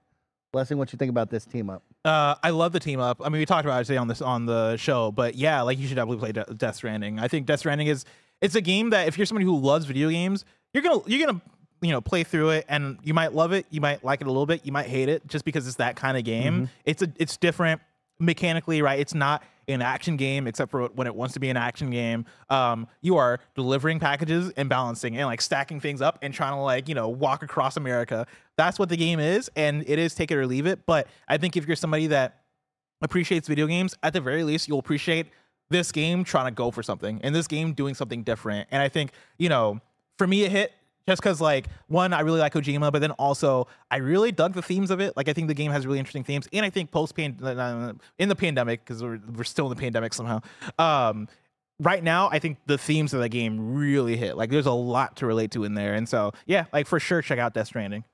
Blessing, what you think about this team up? Uh, I love the team up. I mean, we talked about it today on this on the show, but yeah, like you should definitely play De- Death Stranding. I think Death Stranding is it's a game that if you're somebody who loves video games, you're gonna you're gonna you know play through it, and you might love it, you might like it a little bit, you might hate it, just because it's that kind of game. It's a it's different mechanically, right? It's not an action game except for when it wants to be an action game. Um, you are delivering packages and balancing and like stacking things up and trying to like you know walk across America. That's what the game is, and it is take it or leave it. But I think if you're somebody that appreciates video games, at the very least, you'll appreciate this game trying to go for something and this game doing something different. And I think, you know, for me, it hit just because, like, one, I really like Kojima, but then also I really dug the themes of it. Like, I think the game has really interesting themes. And I think post pan in the pandemic, because we're, we're still in the pandemic somehow. Um, right now, I think the themes of the game really hit. Like, there's a lot to relate to in there. And so, yeah, like, for sure, check out Death Stranding.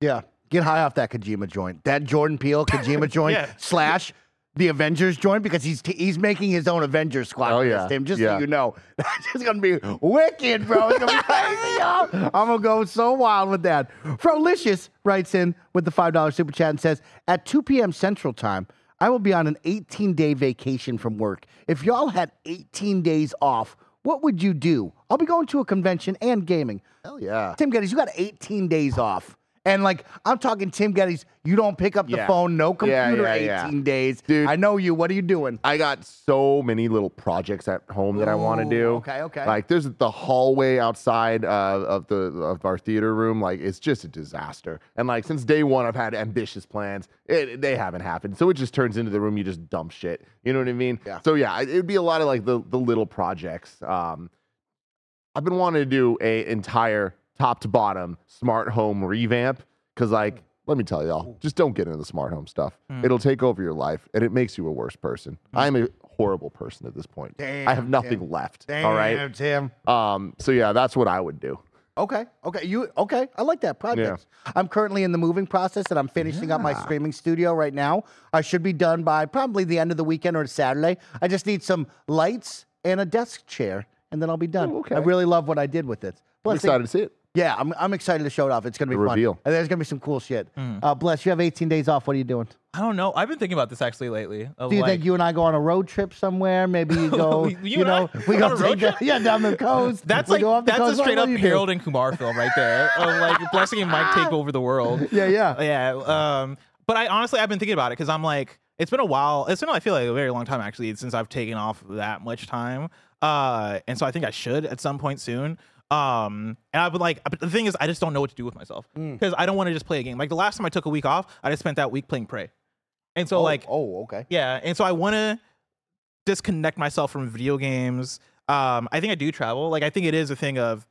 Yeah, get high off that Kojima joint. That Jordan Peele Kojima joint Yeah. slash the Avengers joint because he's he's making his own Avengers squad. Oh, yeah. Tim, just Yeah. so you know, that's just gonna be wicked, bro. It's gonna be crazy, y'all. I'm gonna go so wild with that. Frolicious writes in with the five dollar super chat and says, at 2 p.m. Central Time. I will be on an 18 day vacation from work. If y'all had 18 days off, what would you do? I'll be going to a convention and gaming. Hell yeah. Tim Gettys, you got 18 days off. And like, I'm talking Tim Gettys, you don't pick up the Yeah. phone, no Yeah, computer, yeah, 18 yeah. days. Dude. I know you. What are you doing? I got so many little projects at home that I want to Ooh, do. okay, okay. Like there's the hallway outside uh, of the of our theater room. Like it's just a disaster. And like since day one, I've had ambitious plans. It, they haven't happened. So it just turns into the room you just dump shit. You know what I mean? Yeah. So yeah, it'd be a lot of like the the little projects. Um, I've been wanting to do a entire top to bottom smart home revamp because like. Let me tell y'all, just don't get into the smart home stuff. It'll take over your life and it makes you a worse person. I'm a horrible person at this point. I have nothing Tim. left. all right. Tim. Um, so yeah, that's what I would do. Okay. Okay. You okay? I like that project. I'm currently in the moving process and I'm finishing up my streaming studio right now. I should be done by probably the end of the weekend or Saturday. I just need some lights and a desk chair and then I'll be done. Oh, okay. I really love what I did with it. I'm excited to see it. Yeah, I'm, I'm excited to show it off. It's going to be The fun. reveal. And there's going to be some cool shit. Uh, Bless, you have 18 days off. What are you doing? I don't know. I've been thinking about this actually lately. of, Do you like- think you and I go on a road trip somewhere? Maybe you go, You you, and I know, we on go a road take the- trip? yeah, down the coast. That's We like go up the that's coast. a What- straight what up you do? Harold and Kumar film right there. of like Blessing and Mike take over the world. Yeah, yeah. Yeah. Um, but I honestly I've been thinking about it because I'm like, it's been a while. It's been I feel like a very long time actually since I've taken off that much time. Uh, and so I think I should at some point soon. Um, and I've been like, but the thing is, I just don't know what to do with myself Mm. because I don't want to just play a game. Like the last time I took a week off, I just spent that week playing Prey. And so oh, like, oh, okay. yeah, and so I want to disconnect myself from video games. Um, I think I do travel. Like I think it is a thing of,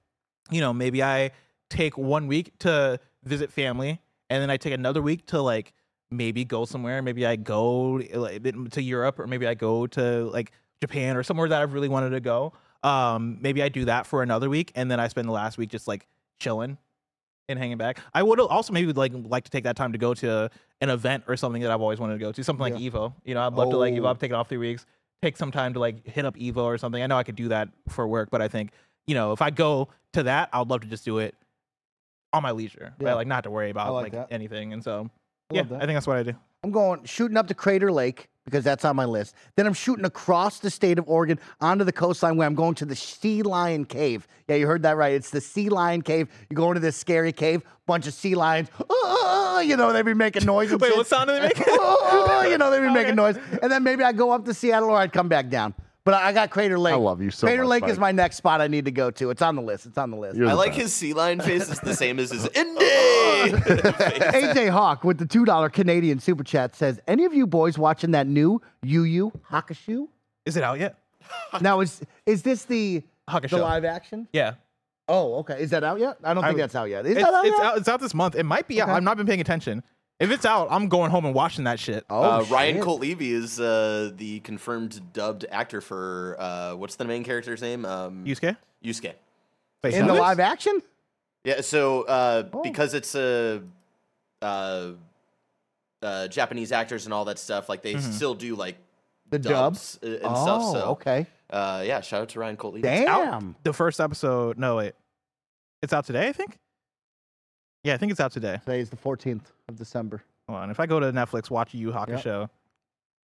you know, maybe I take one week to visit family, and then I take another week to like maybe go somewhere. Maybe I go like, to Europe, or maybe I go to like Japan or somewhere that I've really wanted to go. Um, maybe I do that for another week, and then I spend the last week just like chilling and hanging back. I would also maybe like like to take that time to go to an event or something that I've always wanted to go to, something like Evo. You know, I'd love to like Evo. Oh. I've taken off three weeks, take some time to like hit up Evo or something. I know I could do that for work, but I think you know if I go to that, I'd love to just do it on my leisure, Yeah. right? Like not to worry about like like, anything. And so I yeah. I think that's what I do. I'm going shooting up to Crater Lake because that's on my list. Then I'm shooting across the state of Oregon onto the coastline where I'm going to the Sea Lion Cave. Yeah, you heard that right. It's the Sea Lion Cave. You go into this scary cave, bunch of sea lions. "Ah," you know, they be making noise. Wait, shit. what sound do they make? "Ah," you know, they be making Okay. noise. And then maybe I go up to Seattle or I'd come back down. But I I got Crater Lake. I love you so Crater much, Lake is my next spot I need to go to. It's on the list. It's on the list. You're I the like best. his sea lion face It's the same as his oh. indie. AJ Hawk with the $2 Canadian super chat says, Any of you boys watching that new Yu Yu Hakusho? Is it out yet? Now is is this the Hakusho. the live action? Yeah. Oh, okay. Is that out yet? I don't think I- that's out yet. Is It's, that out it's yet? out. It's out this month. It might be out. Okay. I've not been paying attention. If it's out, I'm going home and watching that shit. Oh, uh, Ryan shit. Colt Levy is uh, the confirmed dubbed actor for uh, what's the main character's name? Um, Yusuke? Yusuke. Wait, in the who is? live action? Yeah, so uh, Oh. because it's a uh, uh, Japanese actors and all that stuff, like they still do like The dubs, uh, and oh, stuff. So okay. uh, yeah, shout out to Ryan Colt Levy. out. Damn. The first episode. No, wait. It's out today, I think. Yeah, I think it's out today. Today is the 14th of December. Hold on. If I go to Netflix, watch Yu Yu Yep. Hakusho,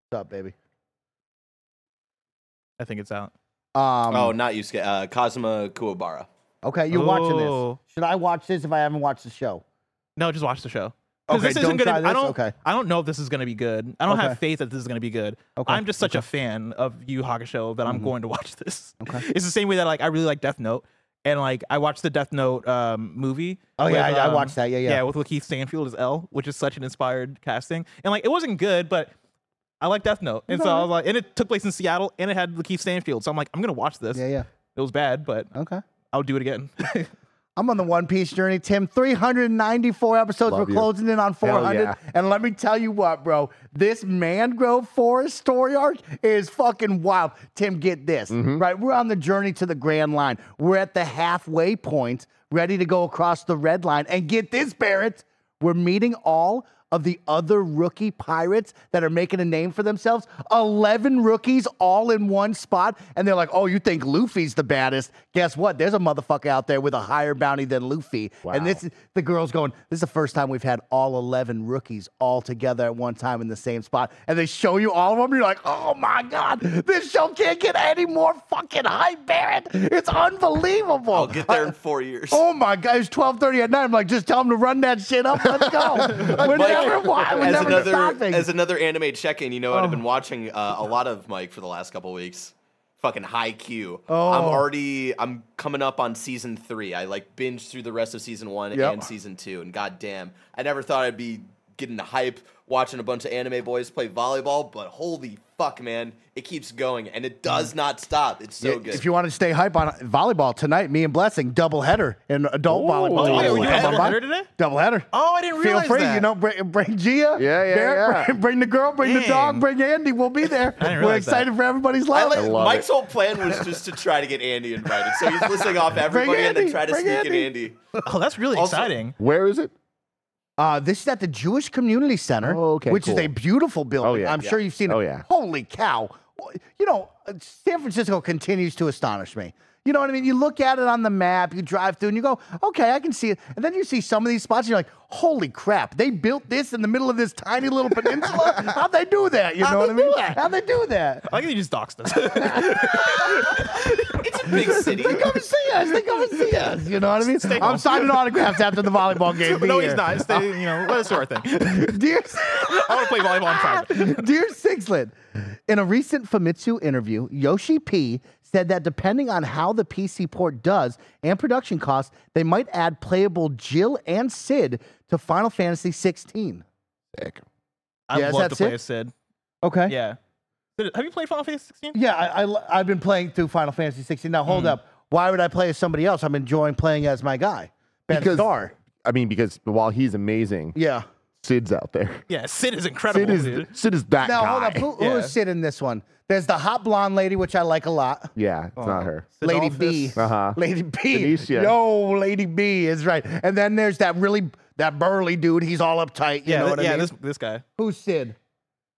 What's up, baby? I think it's out. Um, oh, not Yusuke. Uh, Kazuma Kuwabara. okay. You're watching this. Oh. Should I watch this if I haven't watched the show? No, just watch the show. 'Cause Okay, this don't isn't gonna. try I this? don't. Okay. I don't know if this is gonna be good. I don't Okay. have faith that this is gonna be good. Okay, I'm just such a fan of Yu Yu Hakusho that I'm Mhm. going to watch this. Okay. It's the same way that like I really like Death Note, and like I watched the Death Note um, movie. Oh, yeah, with, I- I um, watched that. Yeah, yeah. Yeah, with Lakeith Stanfield as L, which is such an inspired casting. And like it wasn't good, but I like Death Note, and so I was like, and it took place in Seattle, and it had Lakeith Stanfield, so I'm like, I'm gonna watch this. Yeah, yeah. It was bad, but Okay. I'll do it again. I'm on the One Piece journey, Tim. 394 episodes. Love We're you. closing in on 400. yeah. And let me tell you what, bro. This Mangrove Forest story arc is fucking wild. Tim, get this. Mm-hmm. Right? We're on the journey to the Grand Line. We're at the halfway point, ready to go across the red line. And get this, Barrett. We're meeting all of the other rookie pirates that are making a name for themselves. 11 rookies all in one spot. And they're like, oh, you think Luffy's the baddest? Guess what? There's a motherfucker out there with a higher bounty than Luffy. And this is the girl's going, this is the first time we've had all 11 rookies all together at one time in the same spot. And they show you all of them. You're like, oh my God, this show can't get any more fucking hype, Barrett. It's unbelievable. I'll get there in four years. Oh my God, it's 12:30 at night. I'm like, just tell them to run that shit up. Let's go. We're Mike, never, wa- as never another stopping. as another anime check-in, you know Oh. what I've been watching uh, a lot of Mike for the last couple weeks. Fucking Haikyu. Oh. I'm already I'm coming up on season three. I like binged through the rest of season one Yep. and season two, and goddamn, I never thought I'd be getting the hype, watching a bunch of anime boys play volleyball. But holy fuck, man, it keeps going and it does mm. not stop. It's so Yeah, good. If you want to stay hype on volleyball tonight, me and Blessing double header in adult volleyball. Oh, yeah, we're doing Come double header today? Double header. Oh, I didn't Feel realize free, that. you know, bring, bring Gia. Yeah, yeah, Bear, yeah. Bring, bring the girl, bring the dog, bring Andy. We'll be there. didn't We're realize that. excited for everybody's I love. like, Mike's it. whole plan was just to try to get Andy invited. So he's listing off everybody and then try to bring sneak Andy. in Andy. Oh, that's really Also- exciting. Where is it? Uh, this is at the Jewish Community Center, Oh, okay, which is a beautiful building. Oh, yeah. I'm sure you've seen it. Oh, yeah. Holy cow. You know, uh, San Francisco continues to astonish me. You know what I mean? You look at it on the map, you drive through, and you go, okay, I can see it. And then you see some of these spots, and you're like, holy crap, they built this in the middle of this tiny little peninsula? How'd they do that? You know what I mean? How'd they do that? I think they just doxed us. It's a big city. They come and see us. They come and see us. You know what I mean? I'm signing autographs after the volleyball game. Be no, here. he's not. Stay, you know, let us do our thing. Dear, I want to play volleyball in private. Dear Sixlet, in a recent Famitsu interview, Yoshi P said that depending on how the PC port does and production costs, they might add playable Jill and Cid to Final Fantasy 16. Sick. I'd Yeah, is love that to play Cid? as Cid. Okay. Yeah. Cid- Have you played Final Fantasy 16? Yeah, I, I, have been playing through Final Fantasy 16. Now, hold up. Why would I play as somebody else? I'm enjoying playing as my guy, Ben Because- Star. I mean, because while he's amazing, Yeah. Cid's out there. Yeah, Cid is incredible, Cid is dude. Cid is that Now, guy. hold up. Who, who Yeah. is Cid in this one? There's the hot blonde lady, which I like a lot. Yeah, it's Oh. not her. Lady B. Uh-huh. Lady B. Benicia. Yo, Lady B is right. And then there's that really that burly dude. He's all uptight. You Yeah, know th- what yeah, I mean? this this guy. Who's Cid?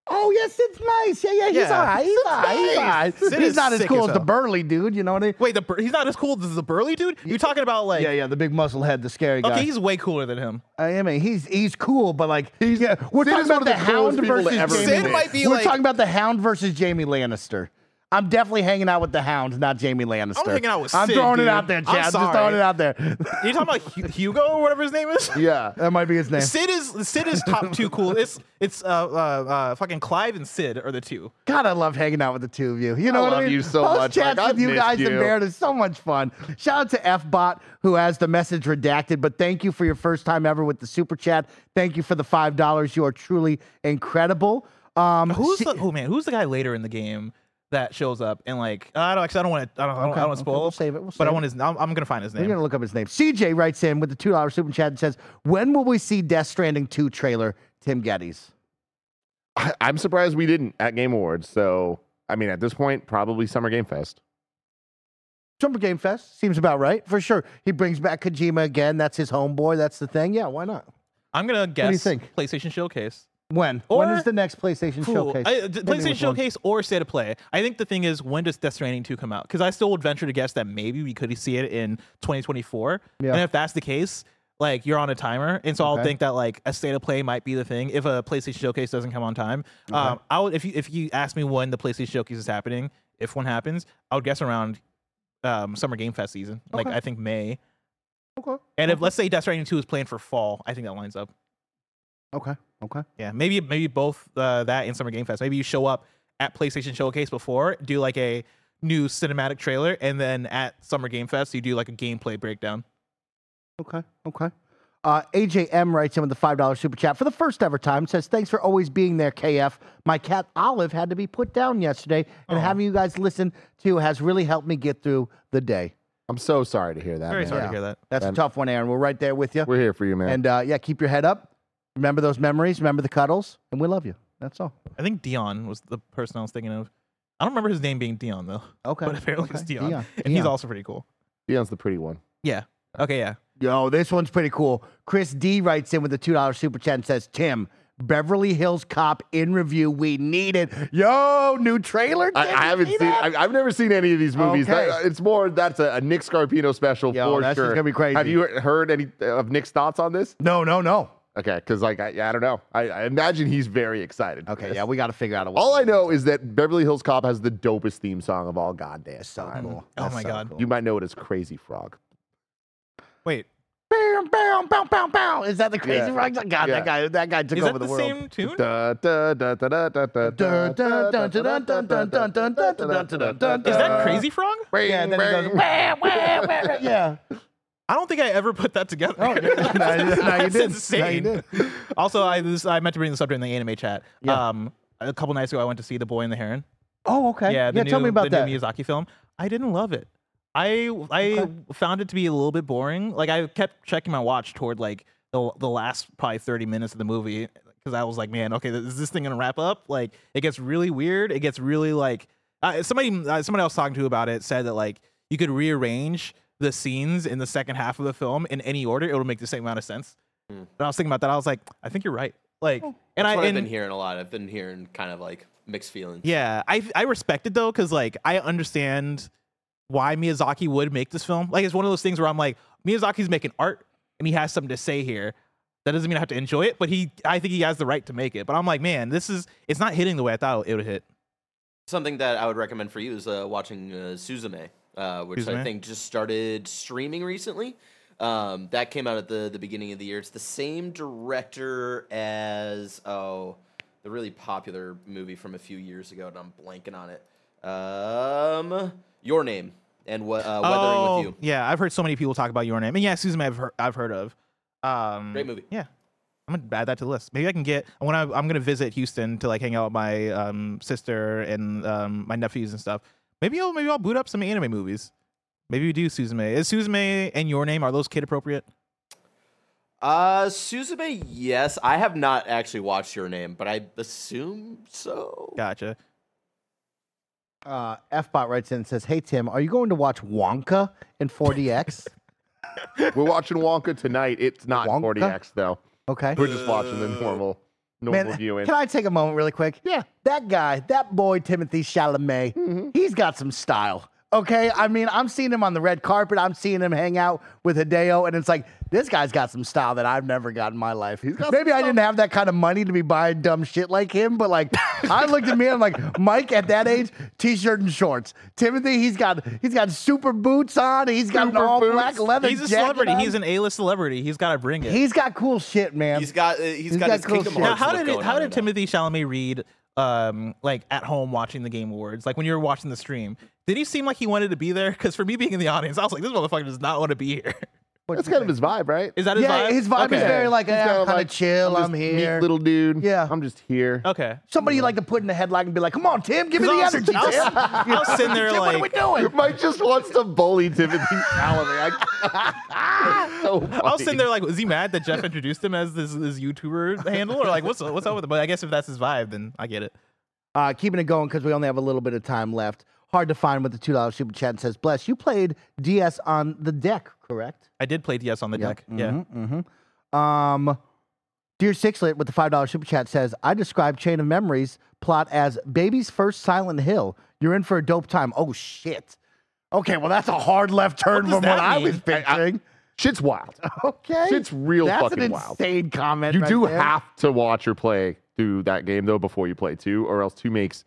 Oh yes, it's nice. Yeah, yeah, he's Yeah. all right. He's all right. He's all right. Cid He's is not as sick cool as as the hell. burly dude. You know what I mean? Wait, the bur- he's not as cool as the burly dude. You're talking about like Yeah, yeah, the big muscle head, the scary guy. okay, he's way cooler than him. I mean, he's he's cool, but like he's yeah. We're Cid talking is one about of the the coolest Hound people to versus ever Jaime. Cid might be We're like- talking about the Hound versus Jaime Lannister. I'm definitely hanging out with the Hound, not Jaime Lannister. I'm hanging out with Cid, I'm throwing dude. it out there, I'm Chad. I'm just throwing it out there. You're talking about Hu- Hugo or whatever his name is. Yeah. that might be his name. Cid is Cid is top two cool. It's it's uh, uh uh fucking Clive and Cid are the two. God, I love hanging out with the two of you. You know I what I love mean? you so much, chats Mike. with you guys and you. Baird is so much fun. Shout out to FBot who has the message redacted, but thank you for your first time ever with the super chat. Thank you for the five dollars. You are truly incredible. Um, Who's see- the oh man? Who's the guy later in the game that shows up and like I don't actually I don't want to I don't I don't, I don't want to spoil. we'll save it, we'll but save I want his. I'm, I'm gonna find his name. We're gonna look up his name. CJ writes in with the two dollar super chat and says, "When will we see Death Stranding two trailer?" Tim Gettys. I, I'm surprised we didn't at Game Awards. So, I mean, at this point, probably Summer Game Fest. Summer Game Fest seems about right for sure. He brings back Kojima again. That's his homeboy. That's the thing. Yeah, why not? I'm gonna guess. do you think? PlayStation Showcase. When? when Or- is the next PlayStation Cool. showcase? I, me PlayStation one. Showcase or State of Play. I think the thing is, when does Death Stranding 2 come out? Because I still would venture to guess that maybe we could see it in 2024. Yeah. And if that's the case, like you're on a timer, and so I'll think that like a State of Play might be the thing if a PlayStation Showcase doesn't come on time. Um, I would if you if you ask me when the PlayStation Showcase is happening, if one happens, I would guess around um, Summer Game Fest season. Like Okay. I think May. Okay. And if let's say Death Stranding 2 is planned for fall, I think that lines up. Okay. Okay. Yeah, maybe maybe both uh, that and Summer Game Fest. Maybe you show up at PlayStation Showcase before, do like a new cinematic trailer, and then at Summer Game Fest you do like a gameplay breakdown. Okay. Okay. Uh, AJM writes in with the five dollar super chat for the first ever time. Says thanks for always being there, KF. My cat Olive had to be put down yesterday, and having you guys listen to has really helped me get through the day. I'm so sorry to hear that. Very man. sorry Yeah. to hear that. That's Ben. a tough one, Aaron. We're right there with you. We're here for you, man. And uh, yeah, keep your head up. Remember those memories. Remember the cuddles, and we love you. That's all. I think Dion was the person I was thinking of. I don't remember his name being Dion though, Okay. but apparently it's. Dion, Dion. and he's also pretty cool. Dion's the pretty one. Yeah. Okay. Yeah. Yo, this one's pretty cool. Chris D writes in with a two dollar super chat and says, "Tim, Beverly Hills Cop in review. We need it. Yo, new trailer. I, I haven't seen. I, I've never seen any of these movies. Okay. That- it's more. That's a, a Nick Scarpino special Yo, for that's just sure. gonna be crazy. Have you heard any of Nick's thoughts on this? no, no, no. Okay, because like I, yeah, I don't know. I, I imagine he's very excited. Okay, this. yeah, we got to figure out a way. All I know is that Beverly Hills Cop has the dopest theme song of all goddamn so time. cool. Oh That's my so God. cool. You might know it as Crazy Frog. Wait, Bam, bam, bow, bow, bow. Is that the crazy Yeah. rock? God, Yeah. that guy, that guy took is over that the, the, world. same tune? Da, da, da, da, da, da, da, Dun, dun, dun, dun, dun, dun, dun, dun, dun, dun, dun, dun, dun, dun, Is that dun. Crazy Frog? Yeah, and then it goes, wah, wah, wah, wah. yeah. I don't think I ever put that together. Oh, no, no, you That's did. insane. No, you did. also, I this, I meant to bring this up during the anime chat. Yeah. Um, a couple nights ago, I went to see The Boy and the Heron. Oh, okay. Yeah, the new, tell me about the that. new Miyazaki film. I didn't love it. I I found it to be a little bit boring. Like I kept checking my watch toward like the the last probably thirty minutes of the movie because I was like, man, okay, is this thing gonna wrap up? Like it gets really weird. It gets really like uh, somebody uh, somebody I was talking to about it said that like you could rearrange the scenes in the second half of the film in any order, it would make the same amount of sense. And I was thinking about that. I was like, I think you're right. Like, and I, I've and, been hearing a lot. I've been hearing kind of like mixed feelings. yeah, I I respect it though, because like I understand why Miyazaki would make this film. Like it's one of those things where I'm like, Miyazaki's making art and he has something to say here. That doesn't mean I have to enjoy it, but he I think he has the right to make it. But I'm like, man, this is it's not hitting the way I thought it would hit. Something that I would recommend for you is uh, watching uh, Suzume, uh, which I Suzume? think just started streaming recently. Um, that came out at the, the beginning of the year. It's the same director as oh the really popular movie from a few years ago, and I'm blanking on it. Um, Your Name and what uh, Weathering with You. Oh, Yeah, I've heard so many people talk about your name. And yeah, Susan I've heard I've heard of. Um Great movie. Yeah. I'm gonna add that to the list. Maybe I can get when I, I'm gonna visit Houston to like hang out with my um, sister and um, my nephews and stuff. Maybe I'll maybe I'll boot up some anime movies. Maybe we do Suzume. Is Suzume and Your Name are those kid appropriate? Uh, Suzume, yes. I have not actually watched Your Name, but I assume so. Gotcha. Uh, Fbot writes in and says, "Hey Tim, are you going to watch Wonka in 4DX?" We're watching Wonka tonight. It's not Wonka? 4DX though. okay. We're just watching the normal, normal Man, viewing. can I take a moment really quick? Yeah. That guy, that boy Timothy Chalamet, mm-hmm. he's got some style. Okay, I mean, I'm seeing him on the red carpet. I'm seeing him hang out with Hideo, and it's like this guy's got some style that I've never got in my life. got Maybe some I didn't have that kind of money to be buying dumb shit like him, but like I looked at me, I'm like, Mike at that age, t-shirt and shorts. Timothy, he's got he's got super boots on. He's got Super an all boots. black leather. He's a jacket celebrity. on. He's an A-list celebrity. He's got to bring it. he's got cool shit, man. He's got uh, he's got, got his cool Kingdom shit. now, how did it, how did. Timothy Chalamet read um like at home watching the Game Awards? Like when you were watching the stream, did he seem like he wanted to be there? Because for me being in the audience, I was like, this motherfucker does not want to be here. That's kind of his vibe, right? Is that his vibe? yeah, vibe? his vibe is very like, He's eh, kinda I'm kind like, of chill. I'm, I'm, just neat here. little dude. Yeah. I'm just here. Okay. Somebody you like to put in the headlock and be like, "Come on, Tim, give me the I was- energy." I was- Tim. I was sitting there Tim, what are we like- doing? Mike just wants to bully Timothy Chalamet. I, so funny. I was sitting there like, was he mad that Geoff introduced him as this, this YouTuber handle, or like, what's what's up with it? But I guess if that's his vibe, then I get it. Uh, keeping it going because we only have a little bit of time left. Hard to find with the two dollars super chat and says, "Bless you played DS on the deck, correct?" I did play DS on the deck. Yeah. Mm-hmm. Um, Dear Sixlet with the five dollars super chat says, "I describe Chain of Memories plot as baby's first Silent Hill. You're in for a dope time." Oh shit. Okay, well that's a hard left turn does from what that I was picturing. Shit's wild. Okay, Shit's real that's fucking an wild. insane comment. You right do there. have to watch or play through that game though before you play two, or else two makes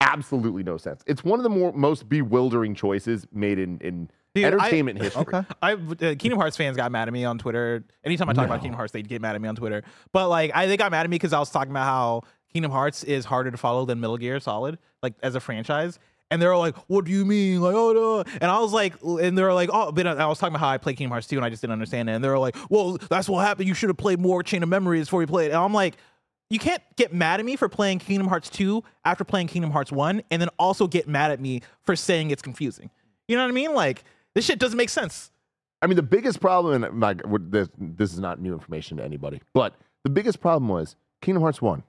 absolutely no sense. It's one of the more most bewildering choices made in in Dude, I- entertainment history. Okay. I uh, Kingdom Hearts fans got mad at me on Twitter. Anytime I talk about Kingdom Hearts, they'd get mad at me on Twitter. But like, I they got mad at me because I was talking about how Kingdom Hearts is harder to follow than Metal Gear Solid, like as a franchise. And they're all like, "What do you mean?" Like, oh no. And I was like, and they're like, "Oh," but I was talking about how I played Kingdom Hearts 2 and I just didn't understand it. And they're like, "Well, that's what happened. You should have played more Chain of Memories before you played." it." And I'm like, you can't get mad at me for playing Kingdom Hearts 2 after playing Kingdom Hearts 1 and then also get mad at me for saying it's confusing. You know what I mean? Like this shit doesn't make sense. I mean, the biggest problem, and like this, this is not new information to anybody, but the biggest problem was Kingdom Hearts One,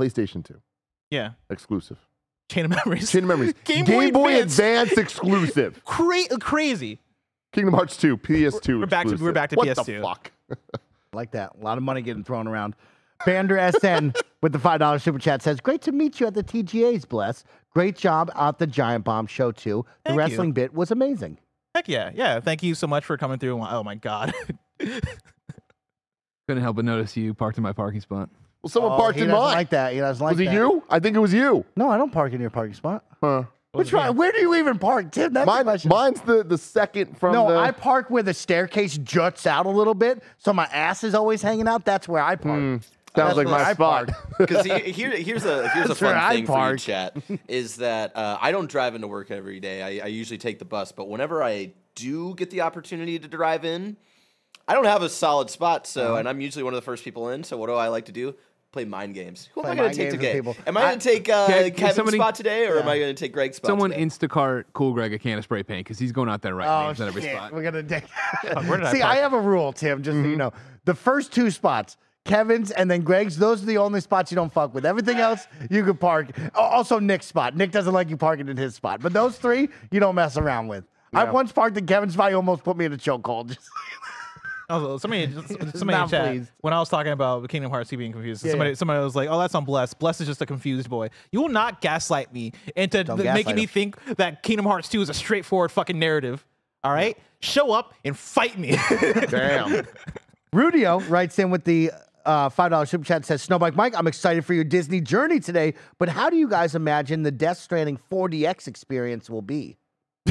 PlayStation Two Yeah. exclusive. Chain of Memories. Chain of Memories, Game Game, Boy Boy Advance. Advance exclusive. Cra- crazy. Kingdom Hearts Two, PS2. We're back to- we're back to what PS2. What The fuck? like that. A lot of money getting thrown around. Bander SN with the five dollar super chat says, "Great to meet you at the TGA's. Bless. Great job at the Giant Bomb show too. The Thank you. wrestling bit was amazing. Heck yeah. Yeah. Thank you so much for coming through. Oh my God. Couldn't help but notice you parked in my parking spot. Well, someone Oh, parked he in doesn't mine. like that. He doesn't like was it that. you? I think it was you. No, I don't park in your parking spot. Huh. Which one? Where do you even park, Tim? That's the Mine, question. mine's the the second from no, the. I park where the staircase juts out a little bit, so my ass is always hanging out. That's where I park. Mm. Sounds like my I spot. park. Because here, here's a here's a That's where fun I thing for you, chat, is that uh, I don't drive into work every day. I, I usually take the bus, but whenever I do get the opportunity to drive in, I don't have a solid spot. So, and I'm usually one of the first people in. So, what do I like to do? Play mind games. Who Play am I going to take games today? people. Am I I- going to take uh, Can- can Kevin's somebody- spot today, or am I going to take Greg's spot? Someone today? Instacart Cool Greg a can of spray paint because he's going out there right Oh, names at every shit. spot. We're gonna take. where did I See, I have a rule, Tim. Just so you know, the first two spots, Kevin's and then Greg's, those are the only spots you don't fuck with. Everything else you could park. Also, Nick's spot. Nick doesn't like you parking in his spot, but those three you don't mess around with. I once parked in Kevin's spot. He almost put me in a chokehold. Just Also, somebody, somebody in chat, pleased. when I was talking about Kingdom Hearts 2 being confused, Yeah, somebody, yeah. somebody was like, "Oh, that's on Bless. Bless is just a confused boy." You will not gaslight me into th- gaslight making me think that Kingdom Hearts 2 is a straightforward fucking narrative. All right, show up and fight me. Damn. Rudio writes in with the uh, $5 super chat says, Snowbike Mike, I'm excited for your Disney journey today, but how do you guys imagine the Death Stranding 4DX experience will be?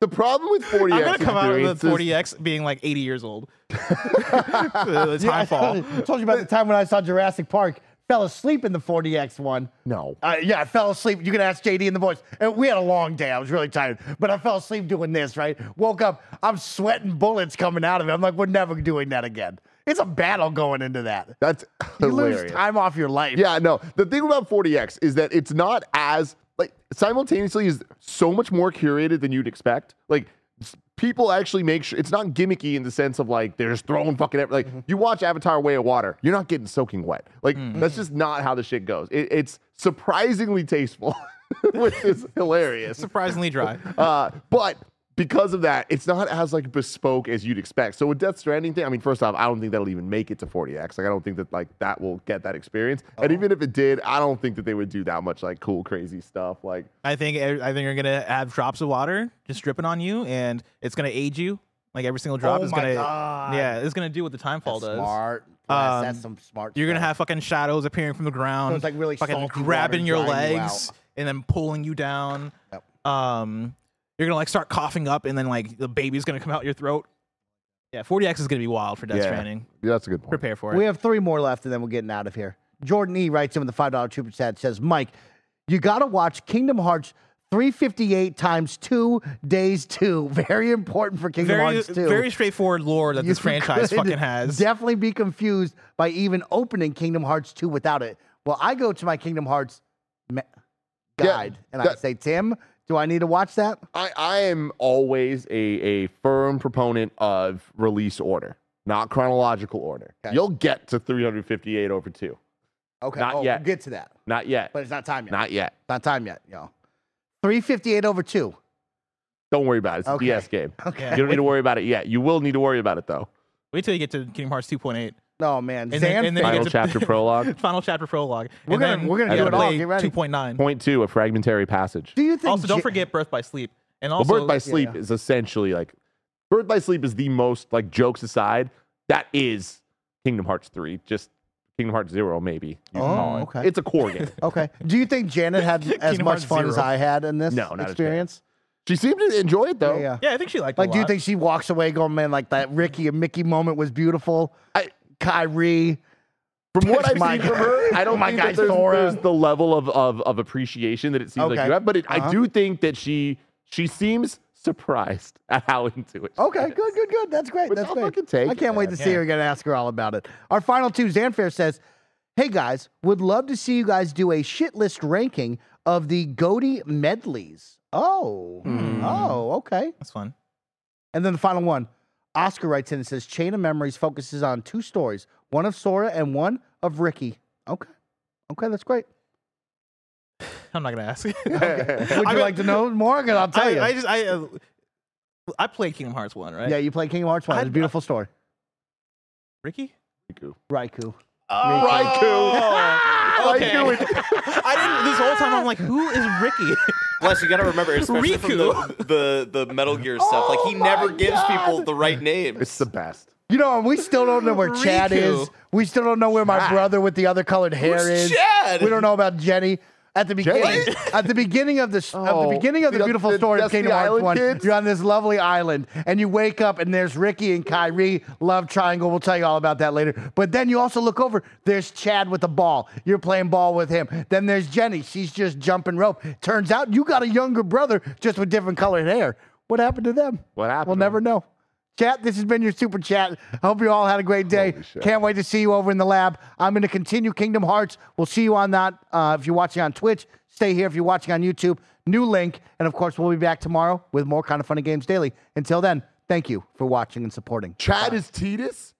the problem with 4DX I'm gonna come out with experiences- 4DX being like 80 years old. the time fall. I told you about the time when I saw Jurassic Park, fell asleep in the 4DX one. No. Uh, yeah, I fell asleep. You can ask JD in the voice. And we had a long day. I was really tired, but I fell asleep doing this. Right, woke up. I'm sweating bullets coming out of it. I'm like, we're never doing that again. It's a battle going into that. That's You hilarious. lose time off your life. Yeah, no. The thing about 4DX is that it's not as like simultaneously is so much more curated than you'd expect. Like people actually make sure it's not gimmicky in the sense of like they're just throwing fucking ev- like you watch Avatar: Way of Water, you're not getting soaking wet. Like that's just not how the shit goes. It, it's surprisingly tasteful, which is hilarious. Surprisingly dry. Uh, but because of that, it's not as like bespoke as you'd expect. So with Death Stranding thing, I mean, first off, I don't think that'll even make it to 4DX. Like I don't think that like that will get that experience. And even if it did, I don't think that they would do that much like cool, crazy stuff. Like I think I think you're gonna have drops of water just dripping on you, and it's gonna age you. Like every single drop Oh is my gonna, God. yeah, it's gonna do what the Timefall That's does. smart. Yes, Um, that's some smart. You're gonna have fucking shadows appearing from the ground, it's like really fucking grabbing your drying you legs and then pulling you down. Yep. Um, you're gonna like start coughing up, and then like the baby's gonna come out your throat. Yeah, 4DX is gonna be wild for Death Yeah. Stranding. yeah, that's a good point. Prepare for it. We have three more left, and then we're getting out of here. Jordan E writes in with the five dollar super chat says, "Mike, you got to watch Kingdom Hearts 358 times two days two. Very important for Kingdom very Hearts 2. very straightforward lore that this You franchise could fucking has. Definitely be confused by even opening Kingdom Hearts 2 without it. Well, I go to my Kingdom Hearts me- Yeah, guide and I that- say, Tim, do I need to watch that? I, I am always a, a firm proponent of release order, not chronological order. Okay. You'll get to 358 over two. Okay, Not oh, yet. we'll get to that, Not yet. but it's not time yet. Not yet. not time yet, yo. 358 over two. Don't worry about it. It's Okay. a DS game. Okay. You don't need to worry about it yet. You will need to worry about it though. Wait till you get to Kingdom Hearts 2.8. Oh man, And then- and then Final chapter prologue. Final chapter prologue. We're and gonna- we're gonna do it all. Get ready. 2.9. Point two, a fragmentary passage. Do you think? Also, don't Ja- forget Birth by Sleep. And Well, also, Birth by Sleep yeah. is essentially like Birth by Sleep is the most like jokes aside. That is Kingdom Hearts three, just Kingdom Hearts zero maybe. You can Oh, call it. okay. It's a core game. Okay. Do you think Janet had as Kingdom much Hearts fun as Zero. I had in this No, not as bad. experience? She seemed to enjoy it though. Yeah, yeah. yeah, I think she liked. it Like, a do you lot. think she walks away going, man, like that Ricky and Mickey moment was beautiful? I- Kairi. From what I've My seen from her, I don't my think guy that there's, there's the level of, of, of appreciation that it seems like you have. But it, Uh-huh. I do think that she she seems surprised at how into it. she Okay, is. good, good, good. That's great. Which That's I'll great. take, I can't wait to man. see her. Gonna ask her all about it. Our final two, Zanfair says, "Hey guys, would love to see you guys do a shit list ranking of the Goaty medleys." Oh, Hmm. oh, okay. that's fun? And then the final one, Oscar writes in and says, "Chain of Memories focuses on two stories, one of Sora and one of Ricky." Okay, okay, that's great. I'm not gonna ask. Would you I mean- like to know more? Cause I'll tell I, you. I just I uh, I played Kingdom Hearts one, right? yeah, you played Kingdom Hearts one. It's a beautiful story. Ricky. Riku. Raikou. Oh, okay. Raikou I didn't. This whole time I'm like, who is Ricky? Bless, you gotta remember, especially from the, the the Metal Gear stuff. Like he Oh never my gives people the right names. It's the best. You know, we still don't know where Chad Riku. is. We still don't know where my brother with the other colored hair Who's is. Chad? We don't know about Jenny. At the beginning, at the beginning of this, at the Oh, beginning of the the- beautiful the story of Kingdom Hearts One, kids? you're on this lovely island, and you wake up, and there's Ricky and Kairi love triangle. We'll tell you all about that later. But then you also look over. There's Chad with the ball. You're playing ball with him. Then there's Jenny. She's just jumping rope. Turns out you got a younger brother, just with different colored hair. What happened to them? What happened We'll never know. Chat, this has been your super chat. I hope you all had a great day. Can't wait to see you over in the lab. I'm going to continue Kingdom Hearts. We'll see you on that. Uh, if you're watching on Twitch, stay here. If you're watching on YouTube, new link. And of course, we'll be back tomorrow with more Kinda Funny Games Daily. Until then, thank you for watching and supporting. Chad is Tidus.